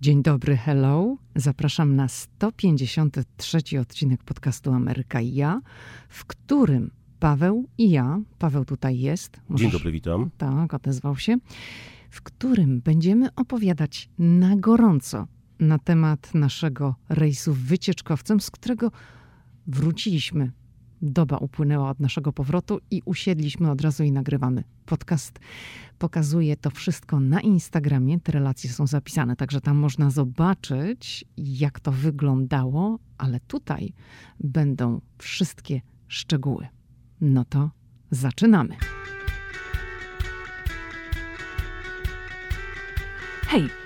Dzień dobry, hello. Zapraszam na 153 odcinek podcastu Ameryka i ja, w którym Paweł i ja, Paweł tutaj jest. Możesz, Dzień dobry, witam. Tak, odezwał się. W którym będziemy opowiadać na gorąco na temat naszego rejsu wycieczkowcem, z którego wróciliśmy doba upłynęła od naszego powrotu i usiedliśmy od razu i nagrywamy podcast. Pokazuje to wszystko na Instagramie. Te relacje są zapisane, także tam można zobaczyć, jak to wyglądało, ale tutaj będą wszystkie szczegóły. No to zaczynamy. Hej!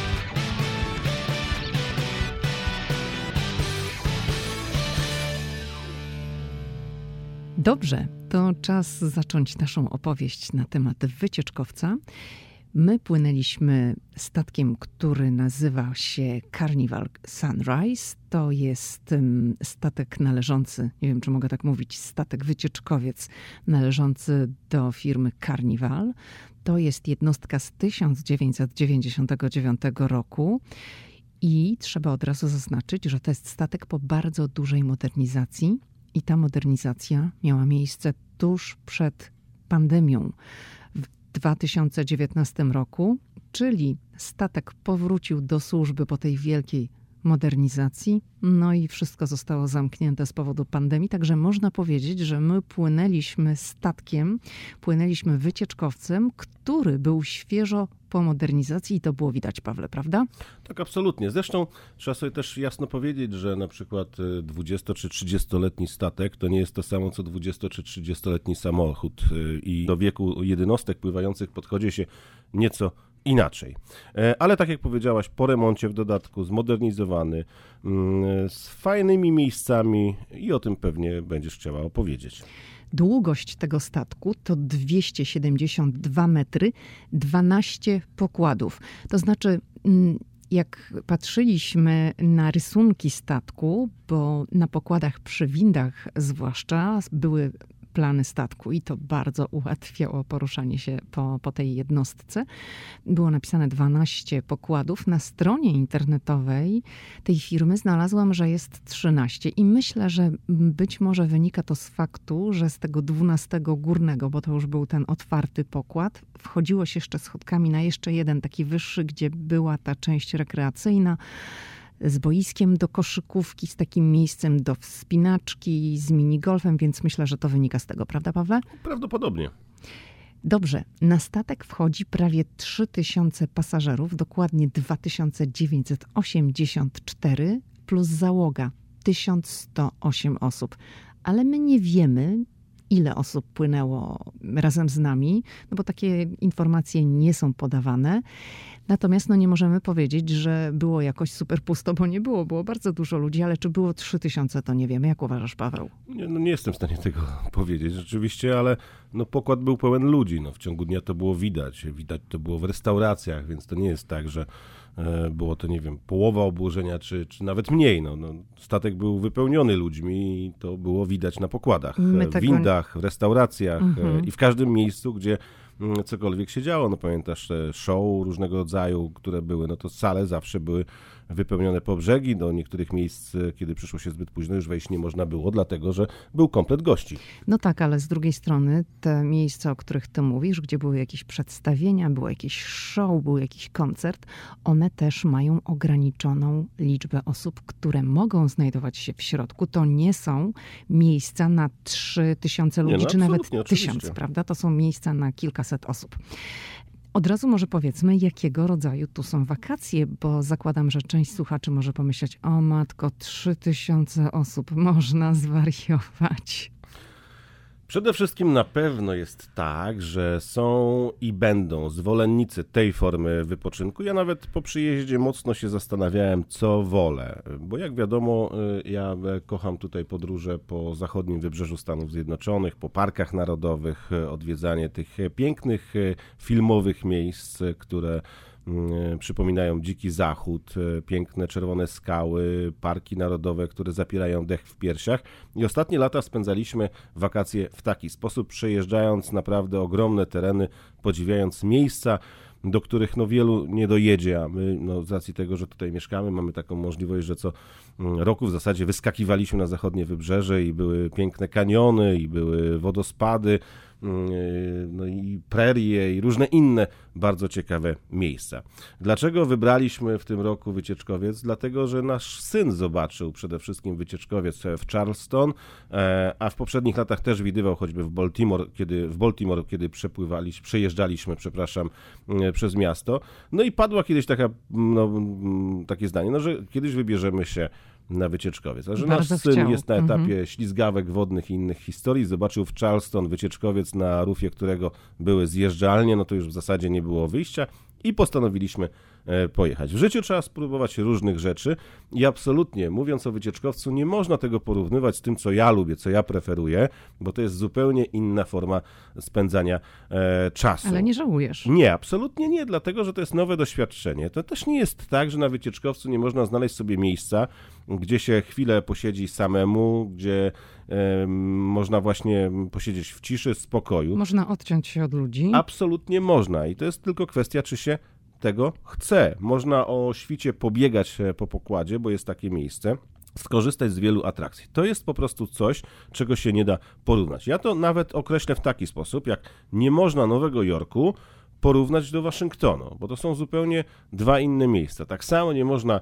Dobrze, to czas zacząć naszą opowieść na temat wycieczkowca. My płynęliśmy statkiem, który nazywa się Carnival Sunrise. To jest statek należący, nie wiem czy mogę tak mówić, statek wycieczkowiec należący do firmy Carnival. To jest jednostka z 1999 roku. I trzeba od razu zaznaczyć, że to jest statek po bardzo dużej modernizacji, i ta modernizacja miała miejsce tuż przed pandemią w 2019 roku, czyli statek powrócił do służby po tej wielkiej modernizacji, no i wszystko zostało zamknięte z powodu pandemii, także można powiedzieć, że my płynęliśmy statkiem, płynęliśmy wycieczkowcem, który był świeżo po modernizacji i to było widać, Pawle, prawda? Tak, absolutnie. Zresztą trzeba sobie też jasno powiedzieć, że na przykład 20 y, czy 30-letni statek to nie jest to samo co 20 czy 30-letni samochód y, i do wieku jednostek pływających podchodzi się nieco inaczej. E, ale tak jak powiedziałaś, po remoncie w dodatku, zmodernizowany, mm, z fajnymi miejscami i o tym pewnie będziesz chciała opowiedzieć. Długość tego statku to 272 metry, 12 pokładów. To znaczy, mm, jak patrzyliśmy na rysunki statku, bo na pokładach przy windach zwłaszcza były plany statku i to bardzo ułatwiało poruszanie się po, po tej jednostce. Było napisane 12 pokładów. Na stronie internetowej tej firmy znalazłam, że jest 13 i myślę, że być może wynika to z faktu, że z tego 12 górnego, bo to już był ten otwarty pokład, wchodziło się jeszcze schodkami na jeszcze jeden taki wyższy, gdzie była ta część rekreacyjna z boiskiem do koszykówki, z takim miejscem do wspinaczki, z minigolfem, więc myślę, że to wynika z tego, prawda, Pawle? Prawdopodobnie. Dobrze, na statek wchodzi prawie 3000 pasażerów, dokładnie 2984 plus załoga 1108 osób. Ale my nie wiemy, ile osób płynęło razem z nami, no bo takie informacje nie są podawane. Natomiast no nie możemy powiedzieć, że było jakoś super pusto, bo nie było. Było bardzo dużo ludzi, ale czy było 3000, to nie wiemy. Jak uważasz, Paweł? Nie, no nie jestem w stanie tego powiedzieć rzeczywiście, ale no pokład był pełen ludzi. No w ciągu dnia to było widać. Widać to było w restauracjach, więc to nie jest tak, że było to, nie wiem, połowa obłożenia, czy, czy nawet mniej. No, no, statek był wypełniony ludźmi i to było widać na pokładach, My w windach, w restauracjach mhm. i w każdym miejscu, gdzie Mm, cokolwiek się działo. No pamiętasz te show różnego rodzaju, które były, no to sale zawsze były wypełnione po brzegi. Do niektórych miejsc, e, kiedy przyszło się zbyt późno, już wejść nie można było, dlatego że był komplet gości. No tak, ale z drugiej strony te miejsca, o których ty mówisz, gdzie były jakieś przedstawienia, było jakieś show, był jakiś koncert, one też mają ograniczoną liczbę osób, które mogą znajdować się w środku. To nie są miejsca na 3000 ludzi, nie, no, czy nawet 1000, prawda? To są miejsca na kilkaset osób. Od razu może powiedzmy, jakiego rodzaju tu są wakacje, bo zakładam, że część słuchaczy może pomyśleć, o matko, trzy tysiące osób, można zwariować. Przede wszystkim na pewno jest tak, że są i będą zwolennicy tej formy wypoczynku. Ja nawet po przyjeździe mocno się zastanawiałem, co wolę, bo jak wiadomo, y, ja kocham tutaj podróże po zachodnim wybrzeżu Stanów Zjednoczonych, po parkach narodowych, y, odwiedzanie tych pięknych y, filmowych miejsc, które przypominają dziki zachód, e, piękne czerwone skały, parki narodowe, które zapierają dech w piersiach. I ostatnie lata spędzaliśmy wakacje w taki sposób, przejeżdżając naprawdę ogromne tereny, podziwiając miejsca, do których no wielu nie dojedzie, a my no, z racji tego, że tutaj mieszkamy, mamy taką możliwość, że co mm, roku w zasadzie wyskakiwaliśmy na zachodnie wybrzeże i były piękne kaniony, i były wodospady, Mm, no i prerie i różne inne bardzo ciekawe miejsca. Dlaczego wybraliśmy w tym roku wycieczkowiec? Dlatego, że nasz syn zobaczył przede wszystkim wycieczkowiec w Charleston, e, a w poprzednich latach też widywał choćby w Baltimore, kiedy, w Baltimore, kiedy przepływaliśmy, przejeżdżaliśmy, przepraszam, mm, przez miasto. No i padła kiedyś taka, no, mm, takie zdanie, no, że kiedyś wybierzemy się na wycieczkowiec. A że Bardzo nasz syn chciał. jest na etapie mhm. ślizgawek wodnych i innych historii, zobaczył w Charleston wycieczkowiec, na rufie którego były zjeżdżalnie, no to już w zasadzie nie było wyjścia i postanowiliśmy E, pojechać. W życiu trzeba spróbować różnych rzeczy i absolutnie, mówiąc o wycieczkowcu, nie można tego porównywać z tym, co ja lubię, co ja preferuję, bo to jest zupełnie inna forma spędzania e, czasu. Ale nie żałujesz? Nie, absolutnie nie, dlatego, że to jest nowe doświadczenie. To też nie jest tak, że na wycieczkowcu nie można znaleźć sobie miejsca, gdzie się chwilę posiedzi samemu, gdzie można właśnie posiedzieć w ciszy, spokoju. Można odciąć się od ludzi? Absolutnie można i to jest tylko kwestia, czy się tego chce. Można o świcie pobiegać po pokładzie, bo jest takie miejsce skorzystać z wielu atrakcji. To jest po prostu coś, czego się nie da porównać. Ja to nawet określę w taki sposób, jak nie można Nowego Jorku porównać do Waszyngtonu, bo to są zupełnie dwa inne miejsca. Tak samo nie można e,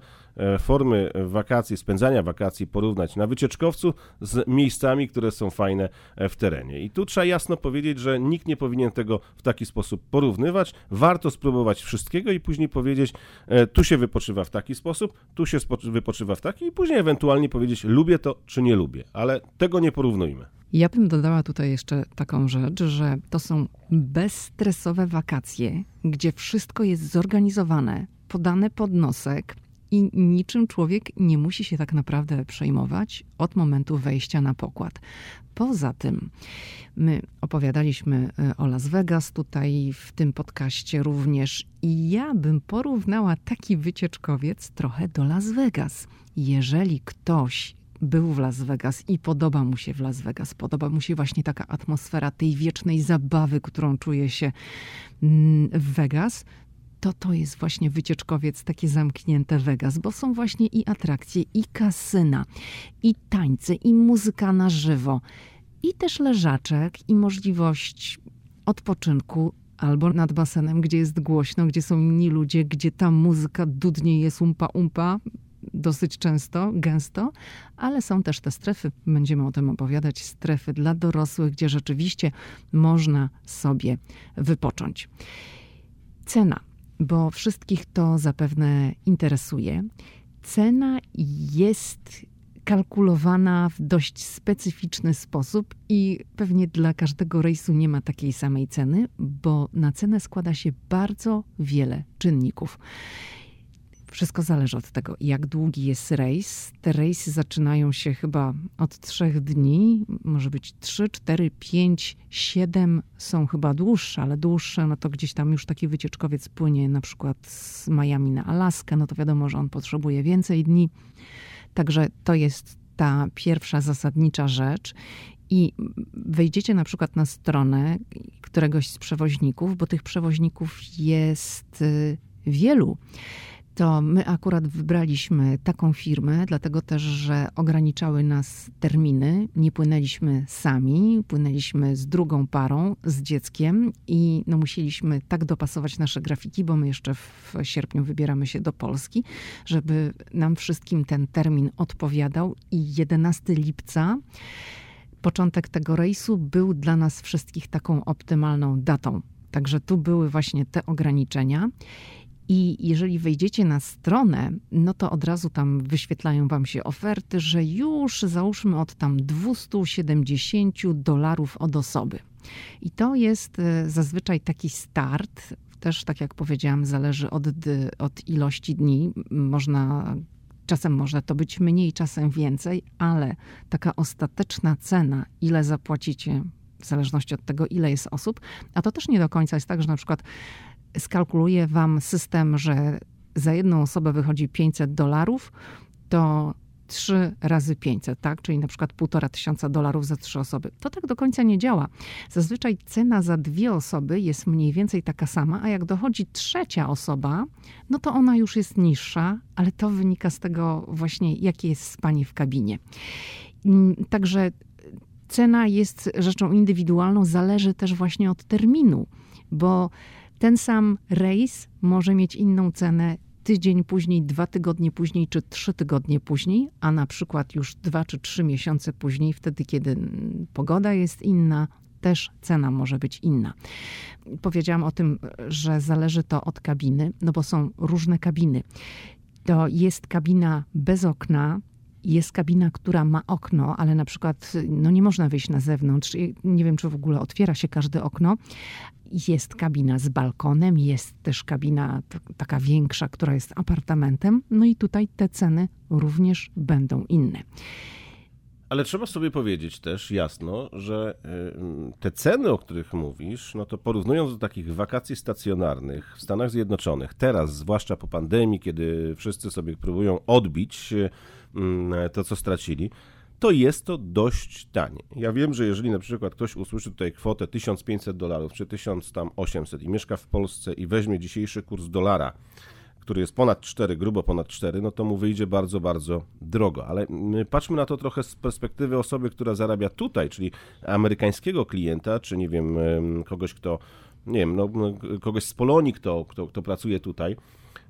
formy wakacji, spędzania wakacji porównać na wycieczkowcu z miejscami, które są fajne e, w terenie. I tu trzeba jasno powiedzieć, że nikt nie powinien tego w taki sposób porównywać. Warto spróbować wszystkiego i później powiedzieć, e, tu się wypoczywa w taki sposób, tu się wypoczywa w taki i później ewentualnie powiedzieć, lubię to czy nie lubię, ale tego nie porównujmy. Ja bym dodała tutaj jeszcze taką rzecz, że to są bezstresowe wakacje, gdzie wszystko jest zorganizowane, podane pod nosek i niczym człowiek nie musi się tak naprawdę przejmować od momentu wejścia na pokład. Poza tym, my opowiadaliśmy e, o Las Vegas tutaj w tym podcaście również, i ja bym porównała taki wycieczkowiec trochę do Las Vegas. Jeżeli ktoś był w Las Vegas i podoba mu się w Las Vegas. Podoba mu się właśnie taka atmosfera tej wiecznej zabawy, którą czuje się mm, w Vegas. To to jest właśnie wycieczkowiec, takie zamknięte Vegas, bo są właśnie i atrakcje, i kasyna, i tańce, i muzyka na żywo, i też leżaczek, i możliwość odpoczynku albo nad basenem, gdzie jest głośno, gdzie są inni ludzie, gdzie ta muzyka dudnie jest umpa umpa, dosyć często, gęsto, ale są też te strefy, będziemy o tym opowiadać, strefy dla dorosłych, gdzie rzeczywiście można sobie wypocząć. Cena, bo wszystkich to zapewne interesuje. Cena jest kalkulowana w dość specyficzny sposób i pewnie dla każdego rejsu nie ma takiej samej ceny, bo na cenę składa się bardzo wiele czynników. Wszystko zależy od tego, jak długi jest rejs. Te rejsy zaczynają się chyba od trzech dni, może być trzy, cztery, pięć, siedem są chyba dłuższe, ale dłuższe, no to gdzieś tam już taki wycieczkowiec płynie na przykład z Miami na Alaskę, no to wiadomo, że on potrzebuje więcej dni. Także to jest ta pierwsza zasadnicza rzecz. I wejdziecie na przykład na stronę któregoś z przewoźników, bo tych przewoźników jest y, wielu to my akurat wybraliśmy taką firmę, dlatego też, że ograniczały nas terminy. Nie płynęliśmy sami, płynęliśmy z drugą parą, z dzieckiem i no musieliśmy tak dopasować nasze grafiki, bo my jeszcze w sierpniu wybieramy się do Polski, żeby nam wszystkim ten termin odpowiadał. I 11 lipca początek tego rejsu był dla nas wszystkich taką optymalną datą. Także tu były właśnie te ograniczenia. I jeżeli wejdziecie na stronę, no to od razu tam wyświetlają wam się oferty, że już załóżmy od tam 270 dolarów od osoby. I to jest e, zazwyczaj taki start. Też, tak jak powiedziałam, zależy od, od ilości dni. Można Czasem może to być mniej, czasem więcej, ale taka ostateczna cena, ile zapłacicie, w zależności od tego, ile jest osób, a to też nie do końca jest tak, że na przykład skalkuluje wam system, że za jedną osobę wychodzi 500 dolarów, to 3 razy 500, tak? Czyli na przykład 1,5 tysiąca dolarów za trzy osoby. To tak do końca nie działa. Zazwyczaj cena za dwie osoby jest mniej więcej taka sama, a jak dochodzi trzecia osoba, no to ona już jest niższa, ale to wynika z tego właśnie, jakie jest spanie w kabinie. Mm, także cena jest rzeczą indywidualną, zależy też właśnie od terminu, bo ten sam rejs może mieć inną cenę tydzień później, dwa tygodnie później, czy trzy tygodnie później, a na przykład już dwa czy trzy miesiące później, wtedy kiedy pogoda jest inna, też cena może być inna. Powiedziałam o tym, że zależy to od kabiny, no bo są różne kabiny. To jest kabina bez okna, jest kabina, która ma okno, ale na przykład no nie można wyjść na zewnątrz. Nie wiem, czy w ogóle otwiera się każde okno. Jest kabina z balkonem, jest też kabina taka większa, która jest apartamentem. No i tutaj te ceny również będą inne. Ale trzeba sobie powiedzieć też jasno, że te ceny, o których mówisz, no to porównując do takich wakacji stacjonarnych w Stanach Zjednoczonych, teraz, zwłaszcza po pandemii, kiedy wszyscy sobie próbują odbić to, co stracili, to jest to dość tanie. Ja wiem, że jeżeli na przykład ktoś usłyszy tutaj kwotę 1500 dolarów czy 1800 i mieszka w Polsce i weźmie dzisiejszy kurs dolara, który jest ponad 4, grubo ponad 4, no to mu wyjdzie bardzo, bardzo drogo. Ale patrzmy na to trochę z perspektywy osoby, która zarabia tutaj, czyli amerykańskiego klienta, czy nie wiem, kogoś, kto, nie wiem, no, kogoś z Polonii, kto, kto, kto pracuje tutaj,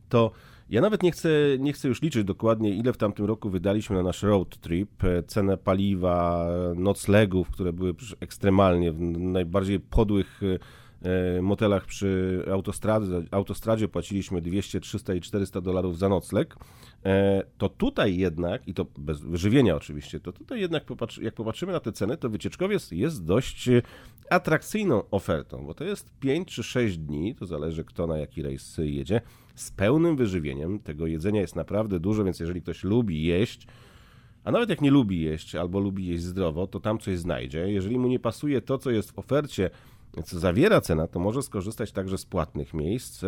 to ja nawet nie chcę, nie chcę już liczyć dokładnie, ile w tamtym roku wydaliśmy na nasz road trip. E, cenę paliwa, noclegów, które były ekstremalnie w najbardziej podłych e, motelach przy autostradzie, autostradzie płaciliśmy 200, 300 i 400 dolarów za nocleg, e, to tutaj jednak, i to bez wyżywienia oczywiście, to tutaj jednak jak popatrzymy na te ceny, to wycieczkowiec jest dość atrakcyjną ofertą, bo to jest 5 czy 6 dni, to zależy kto na jaki rejs jedzie, z pełnym wyżywieniem. Tego jedzenia jest naprawdę dużo, więc jeżeli ktoś lubi jeść, a nawet jak nie lubi jeść albo lubi jeść zdrowo, to tam coś znajdzie. Jeżeli mu nie pasuje to, co jest w ofercie, co zawiera cena, to może skorzystać także z płatnych miejsc.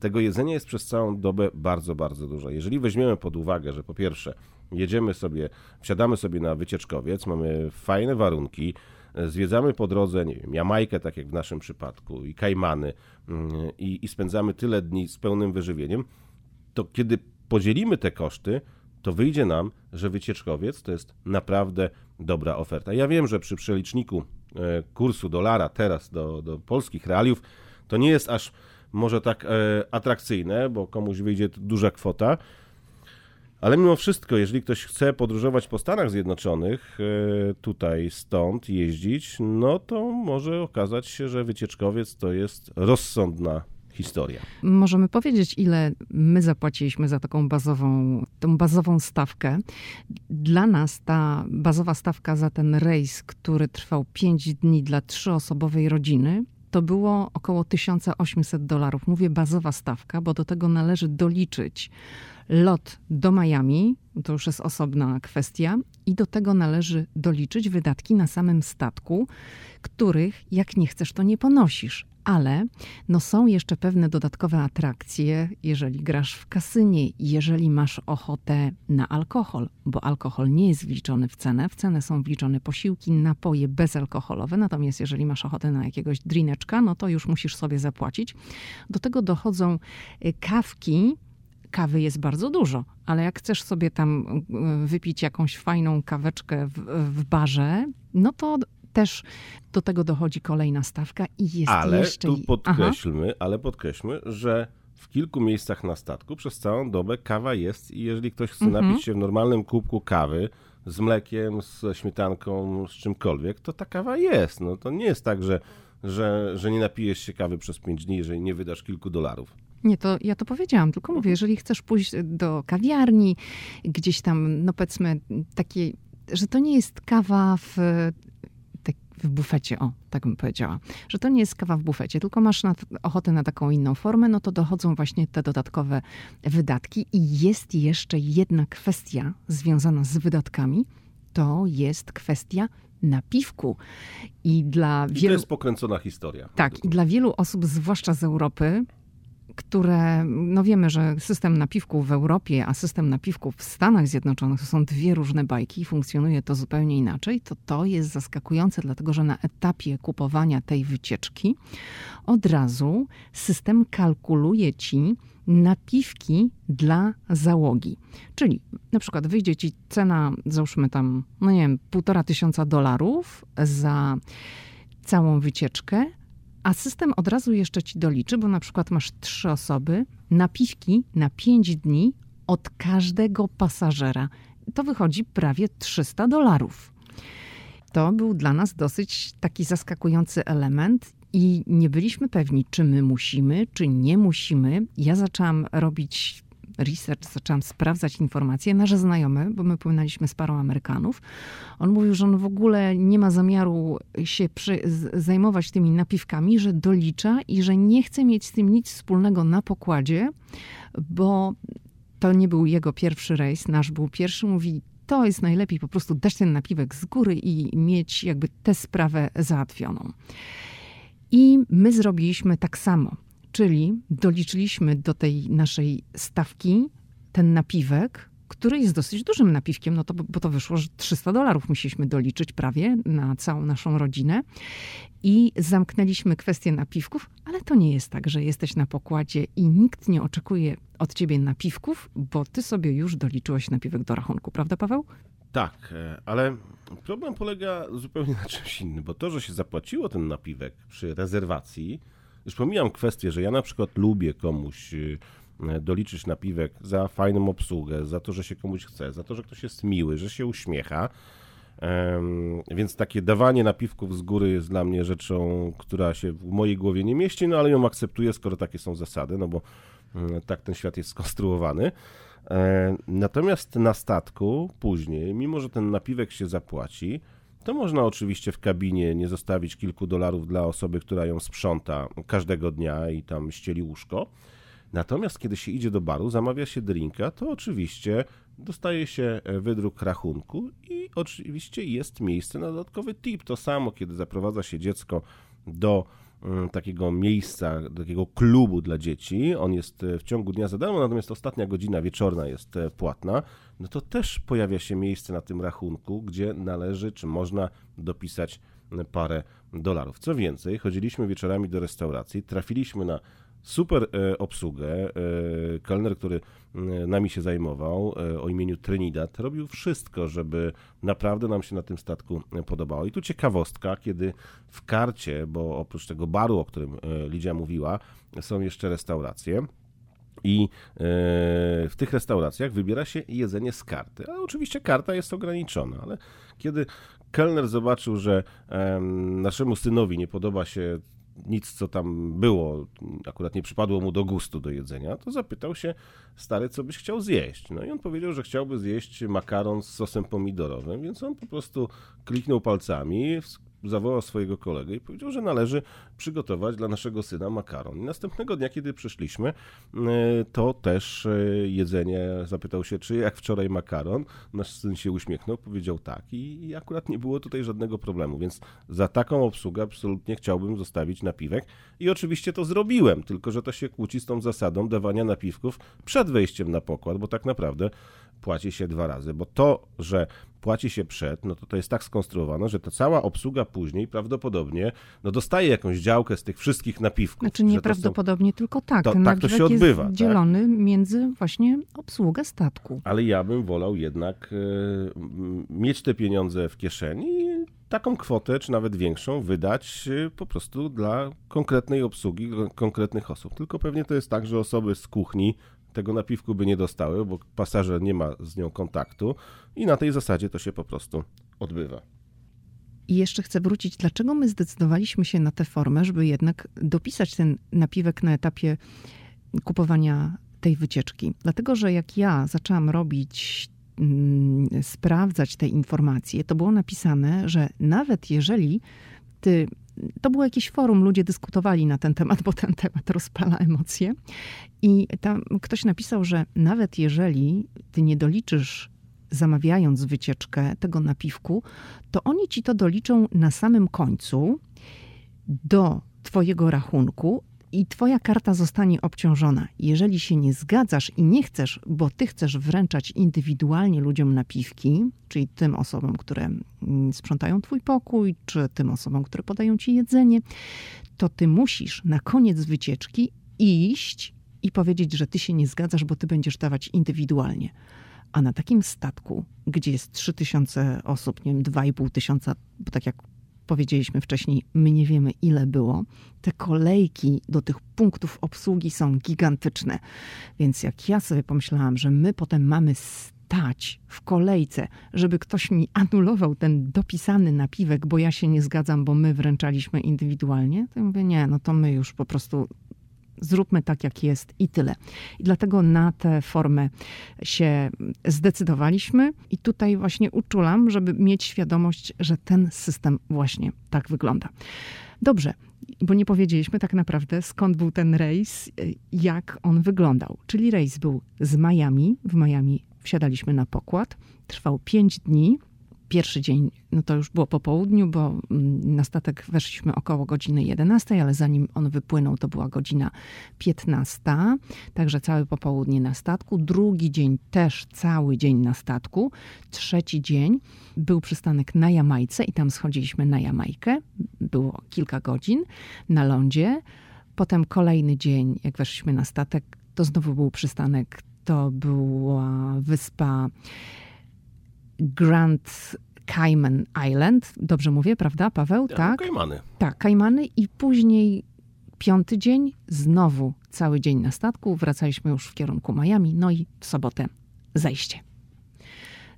Tego jedzenia jest przez całą dobę bardzo, bardzo dużo. Jeżeli weźmiemy pod uwagę, że po pierwsze jedziemy sobie, wsiadamy sobie na wycieczkowiec, mamy fajne warunki, zwiedzamy po drodze, nie wiem, Jamajkę, tak jak w naszym przypadku, i Kajmany, mm, i, i spędzamy tyle dni z pełnym wyżywieniem, to kiedy podzielimy te koszty, to wyjdzie nam, że wycieczkowiec to jest naprawdę dobra oferta. Ja wiem, że przy przeliczniku e, kursu dolara teraz do, do polskich realiów to nie jest aż może tak e, atrakcyjne, bo komuś wyjdzie duża kwota, ale mimo wszystko, jeżeli ktoś chce podróżować po Stanach Zjednoczonych, e, tutaj stąd jeździć, no to może okazać się, że wycieczkowiec to jest rozsądna historia. Możemy powiedzieć, ile my zapłaciliśmy za taką bazową, tą bazową stawkę. Dla nas ta bazowa stawka za ten rejs, który trwał 5 dni dla trzyosobowej rodziny, to było około 1800 dolarów. Mówię bazowa stawka, bo do tego należy doliczyć lot do Miami, to już jest osobna kwestia, i do tego należy doliczyć wydatki na samym statku, których jak nie chcesz, to nie ponosisz. Ale no są jeszcze pewne dodatkowe atrakcje, jeżeli grasz w kasynie, jeżeli masz ochotę na alkohol, bo alkohol nie jest wliczony w cenę. W cenę są wliczone posiłki, napoje bezalkoholowe, natomiast jeżeli masz ochotę na jakiegoś drineczka, no to już musisz sobie zapłacić. Do tego dochodzą y, kawki, kawy jest bardzo dużo, ale jak chcesz sobie tam e, wypić jakąś fajną kaweczkę w, w barze, no to też do tego dochodzi kolejna stawka i jest ale jeszcze... tu podkreślmy, Aha. ale podkreślmy, że w kilku miejscach na statku przez całą dobę kawa jest i jeżeli ktoś chce mhm. napić się w normalnym kubku kawy z mlekiem, ze śmietanką, z czymkolwiek, to ta kawa jest. No to nie jest tak, że, że, że nie napijesz się kawy przez pięć dni, jeżeli nie wydasz kilku dolarów. Nie, to ja to powiedziałam, tylko mówię, jeżeli chcesz pójść do kawiarni, gdzieś tam, no powiedzmy, takiej, że to nie jest kawa w w bufecie, o, tak bym powiedziała, że to nie jest kawa w bufecie, tylko masz na, ochotę na taką inną formę, no to dochodzą właśnie te dodatkowe wydatki. I jest jeszcze jedna kwestia związana z wydatkami, to jest kwestia napiwku. I dla I wielu... to jest pokręcona historia. Tak, i dla wielu osób, zwłaszcza z Europy, które, no wiemy, że system napiwków w Europie, a system napiwków w Stanach Zjednoczonych to są dwie różne bajki, funkcjonuje to zupełnie inaczej, to to jest zaskakujące, dlatego że na etapie kupowania tej wycieczki od razu system kalkuluje ci napiwki dla załogi. Czyli na przykład wyjdzie ci cena, załóżmy tam, no nie wiem, półtora tysiąca dolarów za całą wycieczkę, a system od razu jeszcze ci doliczy, bo na przykład masz trzy osoby, napiwki na pięć dni od każdego pasażera. To wychodzi prawie 300 dolarów. To był dla nas dosyć taki zaskakujący element i nie byliśmy pewni, czy my musimy, czy nie musimy. Ja zaczęłam robić research, zaczęłam sprawdzać informacje. Nasz znajomy, bo my płynęliśmy z parą Amerykanów, on mówił, że on w ogóle nie ma zamiaru się przy, zajmować tymi napiwkami, że dolicza i że nie chce mieć z tym nic wspólnego na pokładzie, bo to nie był jego pierwszy rejs, nasz był pierwszy. Mówi, to jest najlepiej po prostu dać ten napiwek z góry i mieć jakby tę sprawę załatwioną. I my zrobiliśmy tak samo. Czyli doliczyliśmy do tej naszej stawki ten napiwek, który jest dosyć dużym napiwkiem, no to, bo to wyszło, że 300 dolarów musieliśmy doliczyć prawie na całą naszą rodzinę. I zamknęliśmy kwestię napiwków, ale to nie jest tak, że jesteś na pokładzie i nikt nie oczekuje od ciebie napiwków, bo ty sobie już doliczyłeś napiwek do rachunku, prawda Paweł? Tak, e, ale problem polega zupełnie na czymś innym, bo to, że się zapłaciło ten napiwek przy rezerwacji, już pomijam kwestię, że ja na przykład lubię komuś y, doliczyć napiwek za fajną obsługę, za to, że się komuś chce, za to, że ktoś jest miły, że się uśmiecha. Więc takie dawanie napiwków z góry jest dla mnie rzeczą, która się w mojej głowie nie mieści, no ale ją akceptuję, skoro takie są zasady, no bo mm, tak ten świat jest skonstruowany. Natomiast na statku później, mimo że ten napiwek się zapłaci, to można oczywiście w kabinie nie zostawić kilku dolarów dla osoby, która ją sprząta każdego dnia i tam ścieli łóżko. Natomiast kiedy się idzie do baru, zamawia się drinka, to oczywiście dostaje się e, wydruk rachunku i oczywiście jest miejsce na dodatkowy tip. To samo, kiedy zaprowadza się dziecko do takiego miejsca, takiego klubu dla dzieci. On jest e, w ciągu dnia za darmo, natomiast ostatnia godzina wieczorna jest e, płatna. No to też pojawia się miejsce na tym rachunku, gdzie należy, czy można dopisać parę dolarów. Co więcej, chodziliśmy wieczorami do restauracji, trafiliśmy na super obsługę. Kelner, który nami się zajmował e, o imieniu Trinidad, robił wszystko, żeby naprawdę nam się na tym statku podobało. I tu ciekawostka, kiedy w karcie, bo oprócz tego baru, o którym Lidia mówiła, są jeszcze restauracje. I w tych restauracjach wybiera się jedzenie z karty. A oczywiście karta jest ograniczona, ale kiedy kelner zobaczył, że naszemu synowi nie podoba się nic, co tam było, akurat nie przypadło mu do gustu do jedzenia, to zapytał się stary, co byś chciał zjeść. No i on powiedział, że chciałby zjeść makaron z sosem pomidorowym, więc on po prostu kliknął palcami, zawołał swojego kolegę i powiedział, że należy przygotować dla naszego syna makaron. I następnego dnia, kiedy przyszliśmy, e, to też e, jedzenie zapytał się, czy jak wczoraj makaron. Nasz syn się uśmiechnął, powiedział tak i akurat nie było tutaj żadnego problemu, więc za taką obsługę absolutnie chciałbym zostawić napiwek i oczywiście to zrobiłem, tylko że to się kłóci z tą zasadą dawania napiwków przed wejściem na pokład, bo tak naprawdę płaci się dwa razy, bo to, że płaci się przed, no to to jest tak skonstruowane, że ta cała obsługa później prawdopodobnie no dostaje jakąś działkę z tych wszystkich napiwków. Znaczy nieprawdopodobnie, są... tylko tak. To, tak to się odbywa. Jest dzielony tak? między właśnie obsługę statku. Ale ja bym wolał jednak e, mieć te pieniądze w kieszeni i taką kwotę, czy nawet większą, wydać e, po prostu dla konkretnej obsługi, konkretnych osób. Tylko pewnie to jest tak, że osoby z kuchni tego napiwku by nie dostały, bo pasażer nie ma z nią kontaktu i na tej zasadzie to się po prostu odbywa. I jeszcze chcę wrócić, dlaczego my zdecydowaliśmy się na tę formę, żeby jednak dopisać ten napiwek na etapie kupowania tej wycieczki. Dlatego, że jak ja zaczęłam robić, mm, sprawdzać te informacje, to było napisane, że nawet jeżeli ty to było jakieś forum, ludzie dyskutowali na ten temat, bo ten temat rozpala emocje. I tam ktoś napisał, że nawet jeżeli ty nie doliczysz, zamawiając wycieczkę tego napiwku, to oni ci to doliczą na samym końcu do twojego rachunku, i twoja karta zostanie obciążona. Jeżeli się nie zgadzasz i nie chcesz, bo ty chcesz wręczać indywidualnie ludziom napiwki, czyli tym osobom, które mm, sprzątają twój pokój, czy tym osobom, które podają ci jedzenie, to ty musisz na koniec wycieczki iść i powiedzieć, że ty się nie zgadzasz, bo ty będziesz dawać indywidualnie. A na takim statku, gdzie jest 3000 osób, nie wiem, 2,5 tysiąca, bo tak jak powiedzieliśmy wcześniej, my nie wiemy ile było. Te kolejki do tych punktów obsługi są gigantyczne. Więc jak ja sobie pomyślałam, że my potem mamy stać w kolejce, żeby ktoś mi anulował ten dopisany napiwek, bo ja się nie zgadzam, bo my wręczaliśmy indywidualnie, to ja mówię, nie, no to my już po prostu zróbmy tak, jak jest i tyle. I dlatego na tę formę się zdecydowaliśmy i tutaj właśnie uczulam, żeby mieć świadomość, że ten system właśnie tak wygląda. Dobrze, bo nie powiedzieliśmy tak naprawdę, skąd był ten rejs, jak on wyglądał. Czyli rejs był z Miami. W Miami wsiadaliśmy na pokład. Trwał 5 dni. Pierwszy dzień, no to już było po południu, bo mm, na statek weszliśmy około godziny 11, ale zanim on wypłynął, to była godzina 15. Także całe popołudnie na statku. Drugi dzień też cały dzień na statku. Trzeci dzień był przystanek na Jamajce i tam schodziliśmy na Jamajkę. Było kilka godzin na lądzie. Potem kolejny dzień, jak weszliśmy na statek, to znowu był przystanek. To była wyspa Grand Cayman Island. Dobrze mówię, prawda, Paweł? Ja, tak. Kajmany. Tak, Kajmany i później piąty dzień, znowu cały dzień na statku. Wracaliśmy już w kierunku Miami, no i w sobotę zejście.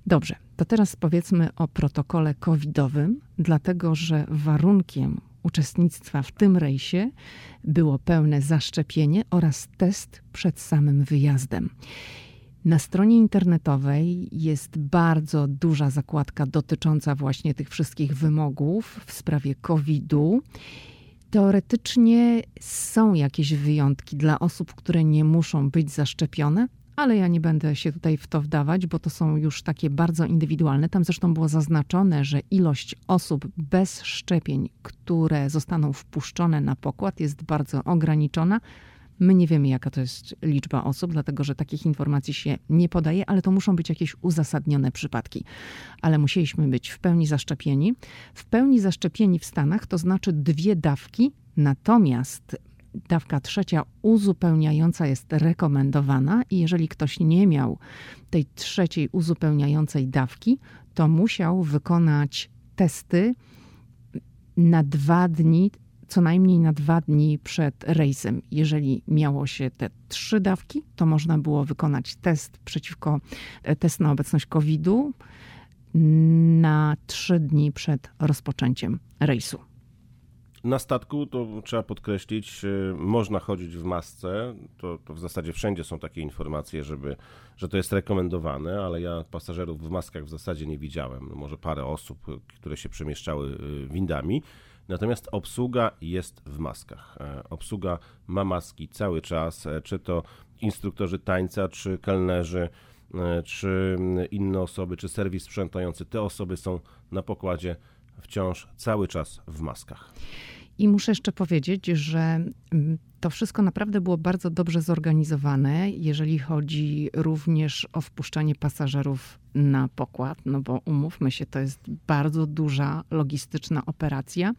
Dobrze, to teraz powiedzmy o protokole covidowym, dlatego że warunkiem uczestnictwa w tym rejsie było pełne zaszczepienie oraz test przed samym wyjazdem. Na stronie internetowej jest bardzo duża zakładka dotycząca właśnie tych wszystkich wymogów w sprawie COVID-u. Teoretycznie są jakieś wyjątki dla osób, które nie muszą być zaszczepione, ale ja nie będę się tutaj w to wdawać, bo to są już takie bardzo indywidualne. Tam zresztą było zaznaczone, że ilość osób bez szczepień, które zostaną wpuszczone na pokład, jest bardzo ograniczona My nie wiemy, jaka to jest liczba osób, dlatego że takich informacji się nie podaje, ale to muszą być jakieś uzasadnione przypadki. Ale musieliśmy być w pełni zaszczepieni. W pełni zaszczepieni w Stanach to znaczy dwie dawki, natomiast dawka trzecia uzupełniająca jest rekomendowana i jeżeli ktoś nie miał tej trzeciej uzupełniającej dawki, to musiał wykonać testy na dwa dni co najmniej na dwa dni przed rejsem. Jeżeli miało się te trzy dawki, to można było wykonać test przeciwko, e, test na obecność COVID-u na trzy dni przed rozpoczęciem rejsu. Na statku, to trzeba podkreślić, e, można chodzić w masce. To, to, w zasadzie wszędzie są takie informacje, żeby, że to jest rekomendowane, ale ja pasażerów w maskach w zasadzie nie widziałem. Może parę osób, które się przemieszczały e, windami. Natomiast obsługa jest w maskach. E, obsługa ma maski cały czas, e, czy to instruktorzy tańca, czy kelnerzy, e, czy inne osoby, czy serwis sprzątający. Te osoby są na pokładzie wciąż cały czas w maskach. I muszę jeszcze powiedzieć, że mm, to wszystko naprawdę było bardzo dobrze zorganizowane, jeżeli chodzi również o wpuszczanie pasażerów na pokład, no bo umówmy się, to jest bardzo duża logistyczna operacja,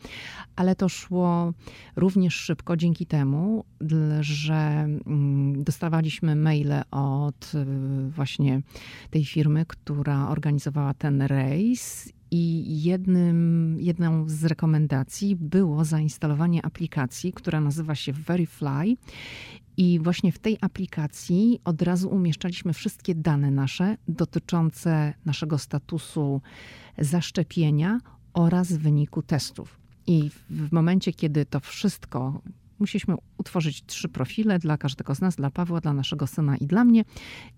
ale to szło również szybko dzięki temu, że mm, dostawaliśmy maile od y, właśnie tej firmy, która organizowała ten rejs i jednym, jedną z rekomendacji było zainstalowanie aplikacji, która nazywa się Verifly. I właśnie w tej aplikacji od razu umieszczaliśmy wszystkie dane nasze dotyczące naszego statusu zaszczepienia oraz wyniku testów. I w momencie, kiedy to wszystko Musieliśmy utworzyć trzy profile dla każdego z nas, dla Pawła, dla naszego syna i dla mnie.